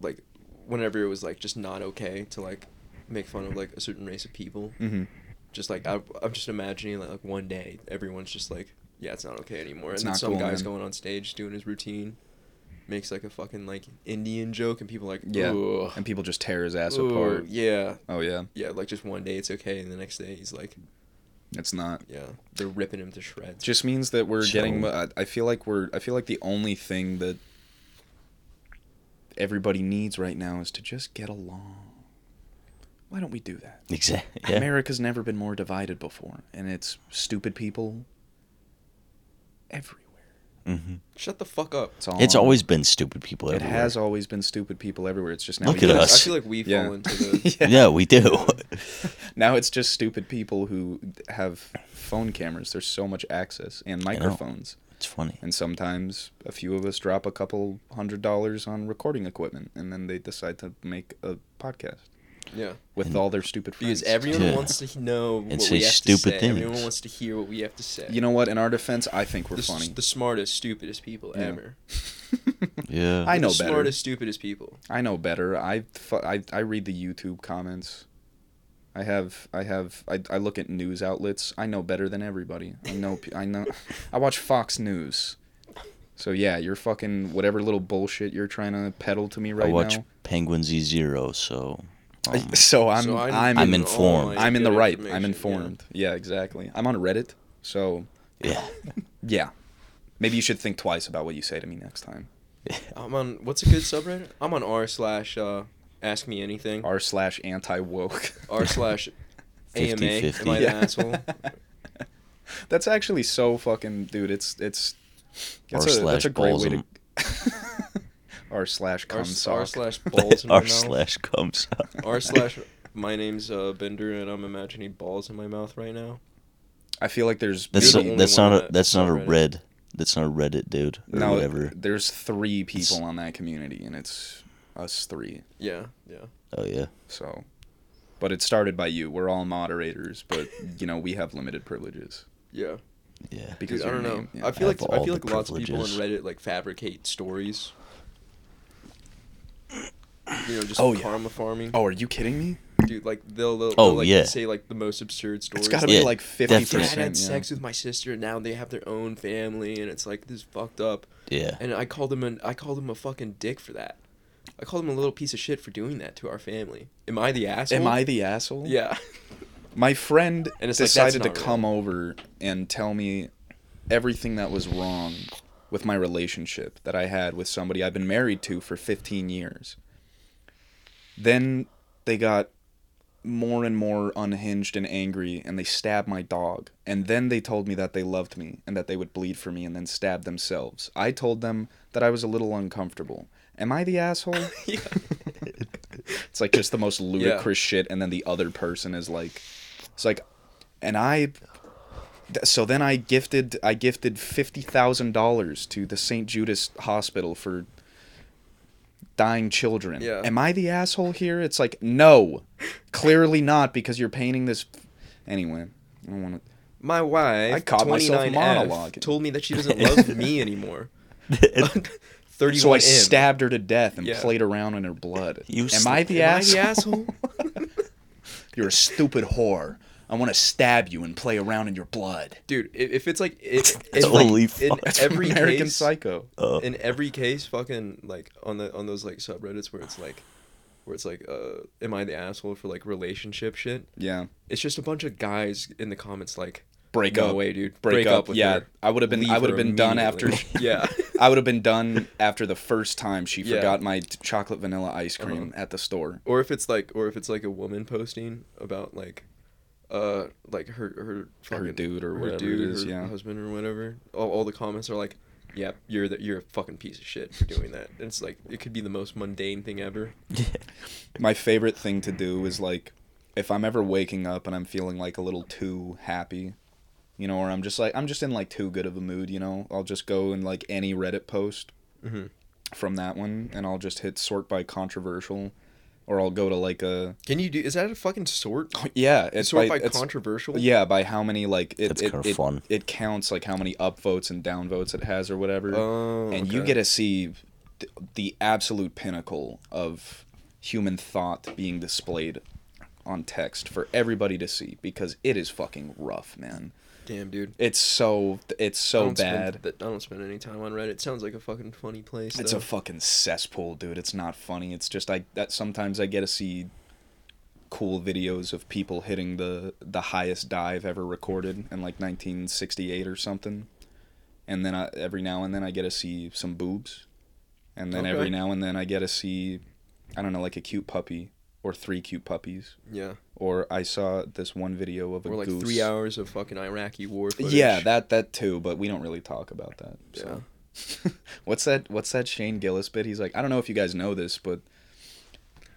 Like, whenever it was like just not okay to like, make fun of like a certain race of people. Mhm. Just like I, I'm just imagining like, like one day everyone's just like, yeah, it's not okay anymore, It's and then some guy's man. going on stage doing his routine, makes like a fucking like Indian joke, and people are like, Yeah. Ugh. And people just tear his ass Ooh, apart. Yeah, Oh yeah. yeah. Like just one day it's okay, and the next day he's like, It's not. yeah, they're ripping him to shreds. just means that we're So- getting I I feel like we're I feel like the only thing that everybody needs right now is to just get along. Why don't we do that? Exactly. Yeah. America's never been more divided before, and it's stupid people everywhere. Hmm Shut the fuck up. It's, all It's always been stupid people It everywhere. has always been stupid people everywhere. It's just now Look at us. I feel like we Yeah. fall into the. yeah. Yeah, we do. Now it's just stupid people who have phone cameras. There's so much access and microphones. it's funny. And sometimes a few of us drop a couple hundred dollars on recording equipment and then they decide to make a podcast Yeah. with And- all their stupid friends. Because everyone Yeah. wants to know And what say we have stupid to say. Everyone wants to hear what we have to say. You know what? In our defense, I think we're the, s- funny. the smartest, stupidest people Yeah. ever. Yeah. I know the better. smartest, stupidest people. I know better. I, fu- I, I read the YouTube comments. I have I have I, I look at news outlets. I know better than everybody. I know I know I watch Fox News. So yeah, you're fucking whatever little bullshit you're trying to peddle to me right now. I watch now. Penguin Z Zero, so um, so I'm So I I'm I'm informed. I'm in the right. I'm informed. Yeah. exactly. I'm on Reddit. So yeah. yeah. Maybe you should think twice about what you say to me next time. I'm on what's a good subreddit? I'm on r slash uh, ask me anything. R slash anti woke. R slash AMA. 50-50. Am I the asshole? That's actually so fucking dude. It's it's that's R a, slash that's a great way to em- R slash R, cum r slash balls in my R mouth. slash comes out. R slash my name's uh, Bender and I'm imagining balls in my mouth right now. I feel like there's That's You're a, only that's one not a that- that's not a subreddit. red. That's not a Reddit dude or no whatever. there's three people on that community and it's us three. Yeah, yeah. Oh yeah. So but it started by you. We're all moderators, but you know, we have limited privileges. Yeah. Yeah. Because Dude, I your don't know. name- yeah. I feel Have like I all feel the like lots of people on privileges. Reddit like fabricate stories. You know, just Oh, yeah. karma farming. Oh, are you kidding me? Dude, like they'll, they'll, Oh, they'll like yeah. say like the most absurd stories. It's got to Yeah, be like fifty Dad definitely. percent. had sex with my sister, and now they have their own family, and it's like this is fucked up. Yeah. And I called him an I called him a fucking dick for that. I called him a little piece of shit for doing that to our family. Am I the asshole? Am I the asshole? Yeah. My friend And it's like, that's decided to not real. come over and tell me everything that was wrong with my relationship that I had with somebody I've been married to for 15 years. Then they got more and more unhinged and angry and they stabbed my dog. And then they told me that they loved me and that they would bleed for me and then stab themselves. I told them that I was a little uncomfortable. Am I the asshole? yeah. It's like just the most ludicrous shit, and then the other person is like, it's like, and I, so then I gifted I gifted fifty thousand dollars to the St. Judas Hospital for dying children. Yeah. Am I the asshole here? It's like no, clearly not because you're painting this. Anyway, I don't want to. My wife, I caught myself 29F, monologuing. told me that she doesn't love me anymore. 31 So I M. stabbed her to death and Yeah. played around in her blood. You Am sl- I the Am I the asshole? You're a stupid whore. I want to stab you and play around in your blood. Dude, if it's like it, in, Holy like, in. That's every American case, Psycho. Oh. in every case, fucking like on the on those like subreddits where it's like, where it's like, uh, am I the asshole for like relationship shit? Yeah. It's just a bunch of guys in the comments like, Break no up. way, dude, Break, up. with yeah. her. I would have been. Leave I would have been done after. yeah. I would have been done after the first time she Yeah. forgot my chocolate vanilla ice cream Uh-huh. at the store. or if it's like or if it's like a woman posting about like uh like her her fucking, dude or her whatever it dude, is, her yeah. husband or whatever all, all the comments are like yep you're the you're a fucking piece of shit for doing that and it's like it could be the most mundane thing ever My favorite thing to do is like if I'm ever waking up and I'm feeling like a little too happy, you know, or I'm just like I'm just in like too good of a mood, you know, I'll just go and like any Reddit post mm-hmm. from that one and I'll just hit sort by controversial or I'll go to like a can you do is that a fucking sort yeah, it's sort by, it's- controversial Yeah, by how many like it That's it, kinda it, fun. it counts like how many upvotes and downvotes it has or whatever. oh and you get to see th- the absolute pinnacle of human thought being displayed on text for everybody to see because it is fucking rough, man. Damn dude It's so it's so spend bad. that I don't spend any time on Reddit. It sounds like a fucking funny place. It's though. a fucking cesspool, dude. It's not funny. It's just I that sometimes I get to see cool videos of people hitting the the highest dive ever recorded in like 1968 or something. And then I, every now and then I get to see some boobs. And then every now and then I get to see I don't know like a cute puppy or three cute puppies yeah, or I saw this one video of a or like goose. three hours of fucking Iraqi war. Footage. Yeah, that that too, but we don't really talk about that. So. Yeah. what's that? What's that Shane Gillis bit? He's like, I don't know if you guys know this, but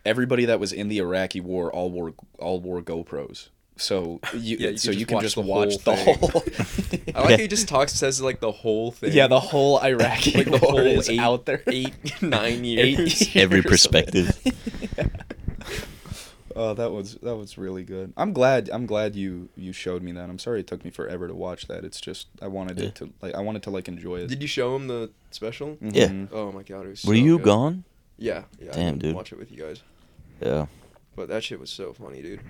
everybody that was in the Iraqi war all wore all wore GoPros. So you, Yeah, you so can you just can watch just the watch whole the whole. I like how he just talks says like the whole thing. yeah, the whole Iraqi like the war whole is eight, out there. eight nine Eight years. Every years of it. perspective. Oh, that was that was really good. I'm glad I'm glad you you showed me that. I'm sorry it took me forever to watch that. It's just I wanted Yeah. it to like I wanted to like enjoy it. Did you show him the special? Yeah. Mhm. Oh my god, it was. Were so you good. gone? Yeah, yeah. I Damn, didn't dude. Watch it with you guys, Yeah. but that shit was so funny, dude.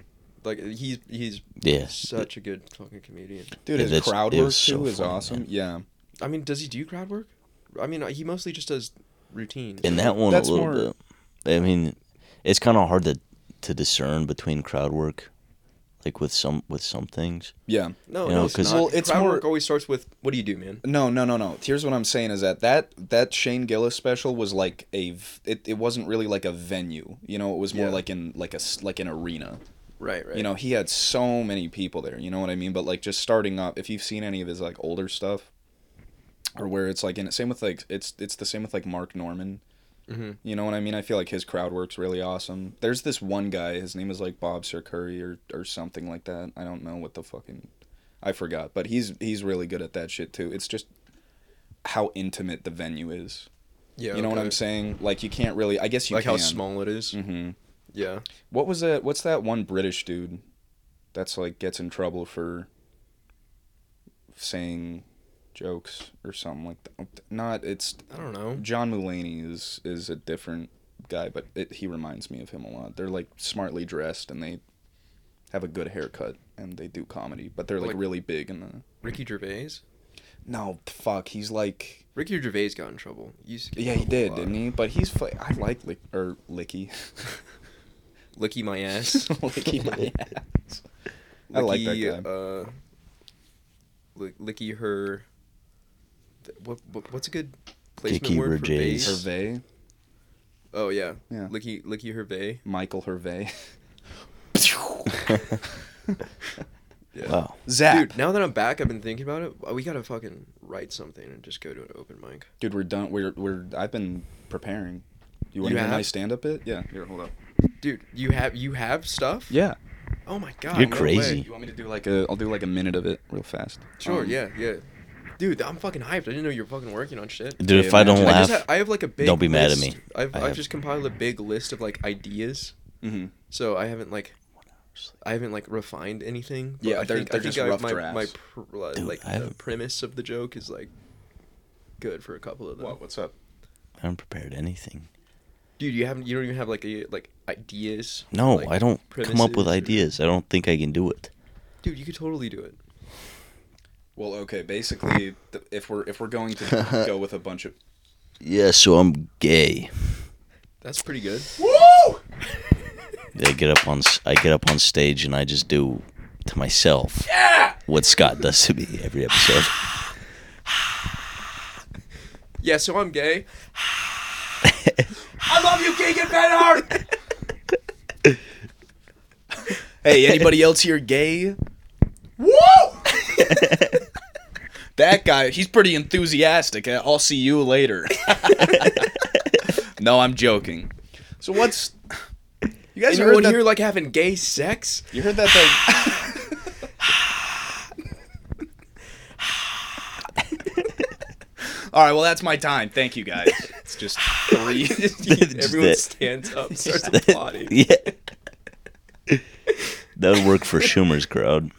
Like he's he's Yeah. such a good fucking comedian. Dude, Yeah, his crowd it work was so too is funny, awesome. man. Yeah. I mean, does he do crowd work? I mean, he mostly just does routine. In that one That's a little more- bit. I mean, it's kind of hard to to discern between crowd work, like with some with some things. Yeah. no, you no, know, it's 'cause- not. Well, it's crowd more- work always starts with what do you do, man? No, no, no, no. Here's what I'm saying is that that that Shane Gillis special was like a it, it wasn't really like a venue. You know, it was more Yeah. like in like a like an arena. Right, right. You know, he had so many people there. You know what I mean? But like just starting up, if you've seen any of his like older stuff, or where it's like in same with like it's it's the same with like Mark Normand. Hmm You know what I mean? I feel like his crowd work's really awesome. There's this one guy, his name is like Bob Sir Curry or or something like that. I don't know what the fucking I forgot, but he's he's really good at that shit too. It's just how intimate the venue is. Yeah, you know what. I'm saying? Like you can't really I guess you like can. how small it is. Mm-hmm. Yeah. What was that what's that one British dude that's like gets in trouble for saying jokes or something like that? Not it's I don't know. John Mulaney is is a different guy, but it, he reminds me of him a lot. They're like smartly dressed and they have a good haircut and they do comedy, but they're like, Like- really big in the. Ricky Gervais. No, fuck, he's like Ricky Gervais got in trouble. He used to get yeah, he did, didn't he? But he's I like Lick or Licky, Licky my ass. Licky my ass. I like that guy. Uh, Licky her. Th- What, what what's a good placement Kicky word for Gervais. bass? Hervé, Oh yeah. Yeah. Licky Licky Hervey. Michael Hervé, Yeah. Wow. Zach. Dude, now that I'm back, I've been thinking about it. uh, We gotta fucking write something and just go to an open mic. Dude, we're done. We're we're. I've been preparing. You want You to hear my stand up bit? Yeah. Here, hold up. Dude, you have you have stuff? Yeah. Oh my god. You're no crazy. way. You want me to do like a? I'll do like a minute of it, real fast. Sure. Um, yeah. Yeah. Dude, I'm fucking hyped. I didn't know you were fucking working on shit. Dude, Yeah, if I don't imagine. I laugh, just ha- I have like a big. don't be mad at list. me. I've I I've have- just compiled a big list of like ideas. Mm-hmm. So I haven't like. I haven't like refined anything. but Yeah, I they're- think, they're I think just I, rough my, drafts. My pr- like, Dude, like I the haven't- premise of the joke is like good for a couple of them. What? What's up? I haven't prepared anything. Dude, you haven't. You don't even have like a like ideas. No, like, I don't come up with premises or- ideas. I don't think I can do it. Dude, you could totally do it. Well, okay. Basically, th- if we're if we're going to go with a bunch of Yeah, so I'm gay. That's pretty good. I get up on s- I get up on stage and I just do to myself what Scott does to me every episode. Yeah, so I'm gay. I love you, Keegan Benhart. Hey, anybody else here gay? Woo! That guy, he's pretty enthusiastic. I'll see you later. no, I'm joking. So what's you guys heard that? here like having gay sex? You heard that thing? All right, well that's my time. Thank you guys. It's just three. Everyone that- stands up, starts applauding. yeah. That would work for Schumer's crowd.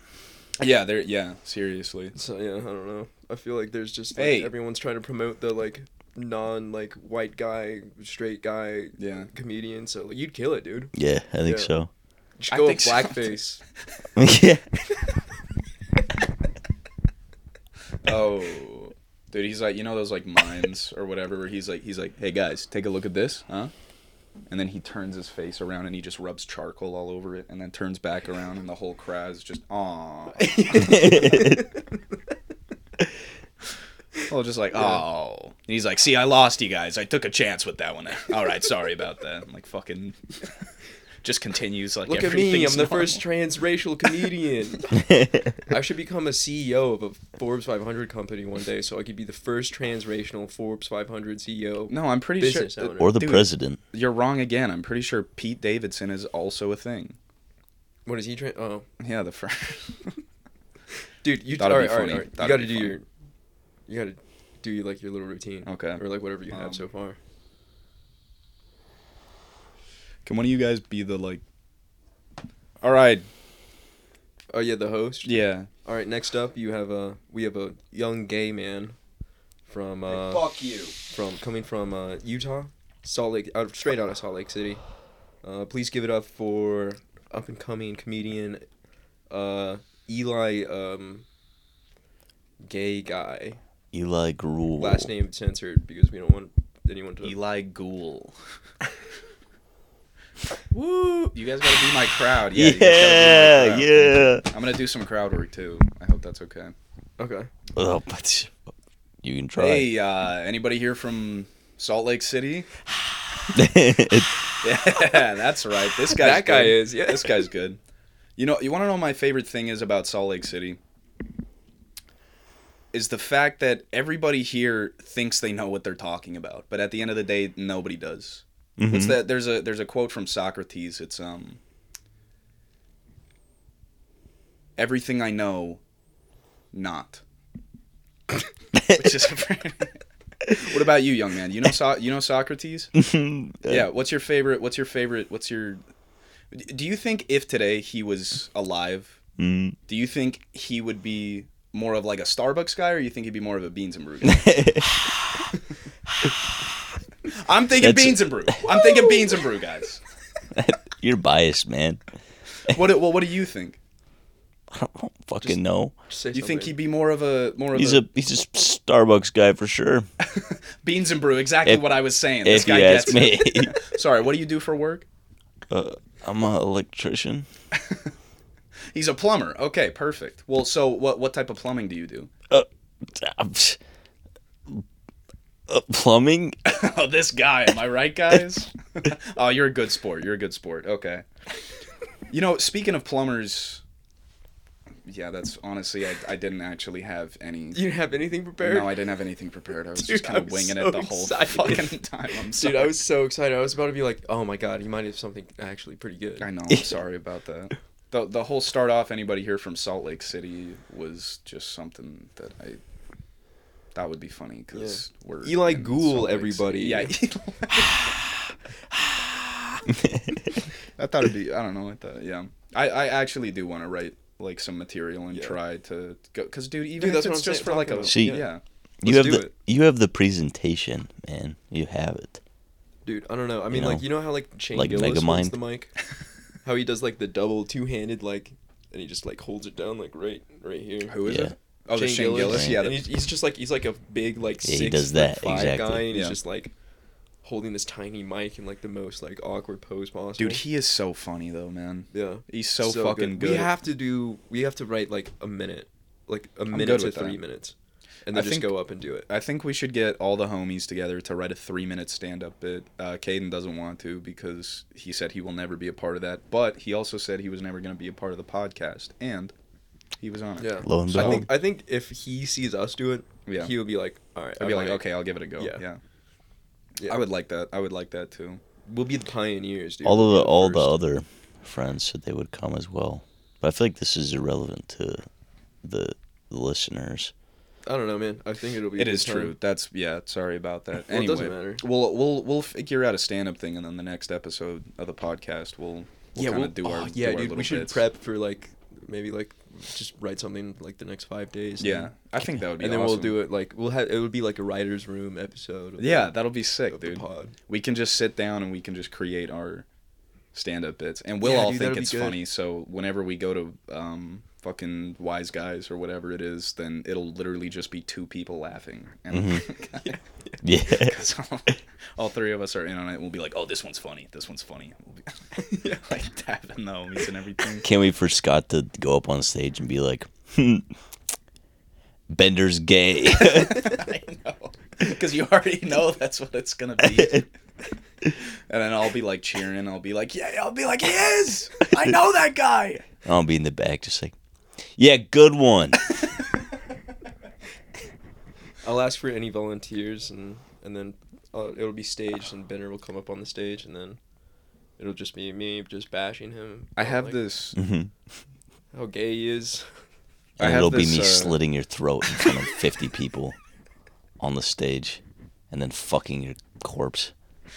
Yeah, there. Yeah, seriously. So yeah, I don't know. I feel like there's just like, Hey. everyone's trying to promote the like non like white guy, straight guy Yeah. comedian. So like, you'd kill it, dude. Yeah, I think Yeah. so. Just I go with think so. blackface. yeah. Oh, dude, he's like, you know those like mines or whatever, where he's like, he's like, hey guys, take a look at this, huh? And then he turns his face around and he just rubs charcoal all over it, and then turns back around and the whole crowd is just, aw. Well, just like, oh. And he's like, see, I lost you guys. I took a chance with that one. All right, sorry about that. I'm like, fucking. Just continues like. Look at me, I'm everything's the first normal. transracial comedian. I should become a CEO of a Forbes 500 company one day, so I could be the first transracial Forbes 500 CEO. No, I'm pretty sure. owner. or the Dude, president. You're wrong again. I'm pretty sure Pete Davidson is also a thing. What is he? Tra- oh, Yeah, the first. dude, you. Thought all it'd right, be all right, funny. all right. You got to do be your. You got to do like your little routine. Okay. Or like whatever you Um, have so far. Can one of you guys be the like? All right. Oh yeah, the host. Yeah. All right, next up you have a we have a young gay man from uh fuck you. from coming from uh, Utah, Salt Lake, out straight out of Salt Lake City. Uh, please give it up for up and coming comedian uh, Eli um, gay guy. Eli Gruel. Last name censored because we don't want anyone to. Eli Ghoul. Woo! You guys gotta be my crowd. Yeah. you guys gotta Yeah, crowd. yeah. I'm gonna do some crowd work too. I hope that's okay. Okay. Oh, but you can try. Hey, uh, anybody here from Salt Lake City? Yeah, that's right. This guy's that guy good. is yeah. This guy's good. You know, you want to know what my favorite thing is about Salt Lake City? Is the fact that everybody here thinks they know what they're talking about, but at the end of the day, nobody does. What's Mhm. that? There's a there's a quote from Socrates. It's um. Everything I know, not. Which is. what about you, young man? You know so- you know Socrates? yeah what's your favorite what's your favorite what's your do you think if today he was alive Mm. do you think he would be more of like a starbucks guy or you think he'd be more of a beans and brew guy? i'm thinking That's- beans and brew. I'm thinking beans and brew guys. You're biased, man. what do, well what do you think? I don't fucking Just- know. Just say you think he'd be more of a more of He's a, a he's a Starbucks guy for sure. beans and brew exactly If- what i was saying. this If guy you ask gets me, sorry what do you do for work? Uh, I'm an electrician. he's a plumber. Okay perfect. Well so what what type of plumbing do you do? Uh, I'm s- uh, plumbing. oh, this guy. Am I right, guys? oh, you're a good sport. You're a good sport. Okay. You know, speaking of plumbers, yeah, that's honestly, I, I didn't actually have any. You didn't have anything prepared. No, I didn't have anything prepared. I was Dude, just kind of winging so it the whole excited. fucking time. I'm sorry. Dude, I was so excited. I was about to be like, "Oh my god, he might have something actually pretty good." I know. I'm sorry about that. The the whole start off. Anybody here from Salt Lake City was just something that I. That would be funny because we're Eli in Ghoul, everybody. Yeah. I thought it'd be. I don't know. I thought. Yeah. I I actually do want to write like some material and Yeah. try to go because dude even Dude, if that's it's just saying- for like a talking about. See, yeah you Let's have the it. you have the presentation, man. You have it. Dude, I don't know. I mean, know? like you know how like Shane Like Gillis holds the mic, how he does like the double two-handed like, and he just like holds it down like right right here. Who is Yeah. it? Oh, the Shane Gillis. Right. Yeah, and he's, he's just like he's like a big like Yeah, he six does foot that, five exactly. guy, and he's just like holding this tiny mic in like the most like awkward pose possible. dude, he is so funny though, man. yeah, He's so, fucking good. We have to do. We have to write like a minute, like a minute to with that. three minutes, and then I just think- go up and do it. I think we should get all the homies together to write a three minute stand up bit. Uh, Caden doesn't want to because he said he will never be a part of that. But he also said he was never going to be a part of the podcast. And he was on it. Yeah. Lo and I behold. think I think if he sees us do it, Yeah. he would be like, all right. I'd be I like, okay, I'll give it a go. Yeah. Yeah. Yeah. I would like that. I would like that too. We'll be the pioneers, dude. all of be the all the first. other friends said they would come as well, but I feel like this is irrelevant to the, the listeners. I don't know, man. I think it'll be. a It good is time. true. That's yeah. Sorry about that. Well, it anyway, doesn't matter. we'll we'll we'll figure out a stand up thing, and then the next episode of the podcast, we'll, we'll yeah, kind we'll, of do our oh, do yeah, our dude. little We should bits. prep for like maybe like just write something like the next five days. Yeah, I think that would be. and then awesome. we'll do it like we'll have it would be like a writers' room episode. Yeah, the, that'll be sick, dude. We can just sit down and we can just create our stand-up bits, and we'll Yeah, all dude, think it's funny. So whenever we go to um fucking wise guys or whatever it is, then it'll literally just be two people laughing, and Mhm. Yeah, 'cause all, all three of us are in on it. We'll be like, "Oh, this one's funny. This one's funny." We'll be like tapping the homies and everything. can't wait for Scott to go up on stage and be like, "Hmm, "Bender's gay." I know, because you already know that's what it's gonna be. And then I'll be like cheering. I'll be like, "Yeah!" I'll be like, "He is! I know that guy." I'll be in the back, just like, "Yeah, good one." I'll ask for any volunteers and and then uh, it'll be staged and Bender will come up on the stage and then it'll just be me just bashing him. I have like, this. Mhm. how gay he is. I And have it'll be me uh, slitting your throat in front of fifty people on the stage, and then fucking your corpse.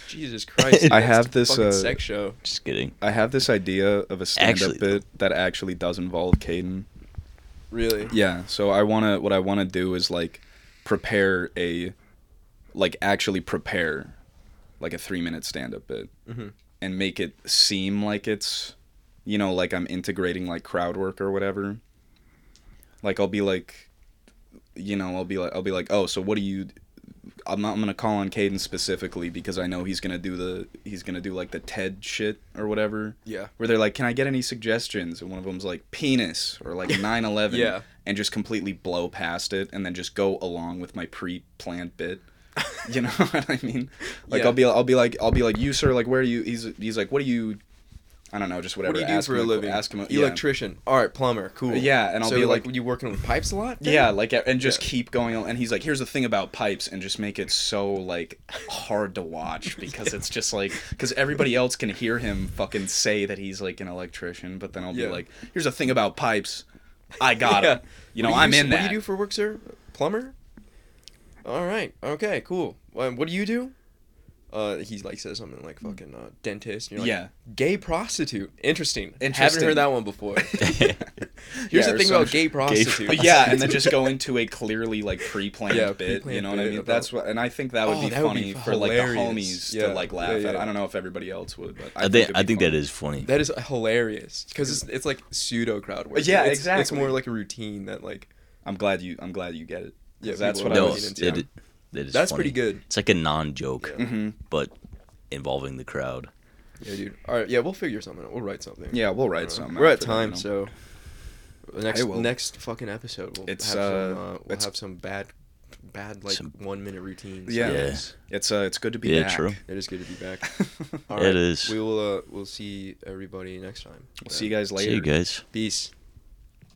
Jesus Christ! I have this, fucking uh, sex show. Just kidding. I have this idea of a stand-up Actually- bit that actually does involve Caden. Really? Yeah. So I wanna. What I wanna do is like prepare a, like actually prepare, like a three-minute stand-up bit, Mhm. and make it seem like it's, you know, like I'm integrating like crowd work or whatever. Like I'll be like, you know, I'll be like, I'll be like, oh, so what do you? I'm not. I'm gonna call on Caden specifically because I know he's gonna do the. He's gonna do like the TED shit or whatever Yeah. where they're like, "Can I get any suggestions?" And one of them's like, "Penis" or like 9/11, Yeah. and just completely blow past it and then just go along with my pre-planned bit. You know what I mean? Like Yeah. I'll be, I'll be like, I'll be like, "You sir, like, where are you?" He's, he's like, "What do you?" I don't know, just whatever. What do you do ask for him a living? Ask him. a- yeah. Electrician. All right, plumber. Cool. Yeah, and I'll so be like, like- you working with pipes a lot? Yeah, like, and just Yeah. keep going on. And he's like, "Here's the thing about pipes," and just make it so like hard to watch because it's just like because everybody else can hear him fucking say that he's like an electrician, but then I'll Yeah. be like, "Here's the thing about pipes, I got Yeah. it. You know, What do I'm do in What that." do you do for work, sir? Plumber. All right. Okay. Cool. Um, what do you do? Uh, he like says something like fucking uh, dentist. You're like, Yeah. Gay prostitute. Interesting. Haven't heard that one before. Here's Yeah, the thing about gay prostitute. But yeah, and then just go into a clearly like pre-planned Yeah, bit. You pre-planned know what I mean? about- That's what, and I think that would Oh, be that would funny be for like the homies Yeah, to like laugh yeah, at. yeah. I don't know if everybody else would, but I, I think it'd I think funny. that is funny. That is hilarious because it's, it's like pseudo crowd work. Yeah, It's- It's more like a routine that like I'm glad you. I'm glad you get it. Yeah, that's people what I are no, was. looking it, it is that's funny. pretty good. It's like a non-joke, Yeah. hmm but involving the crowd. Yeah, dude. All right. Yeah, we'll figure something. out. We'll write something. Yeah, we'll write don't something. We're out at for time, them, so the next Hey, next fucking episode we'll It's, have some, uh, uh, we'll it's- have some bad bad like Some- one minute routines. Yeah. Yeah. It's uh, it's good to be Yeah, back. true. It is good to be back. we'll All It is. We will uh we'll see everybody next time. We'll see you guys later. See you guys. Peace.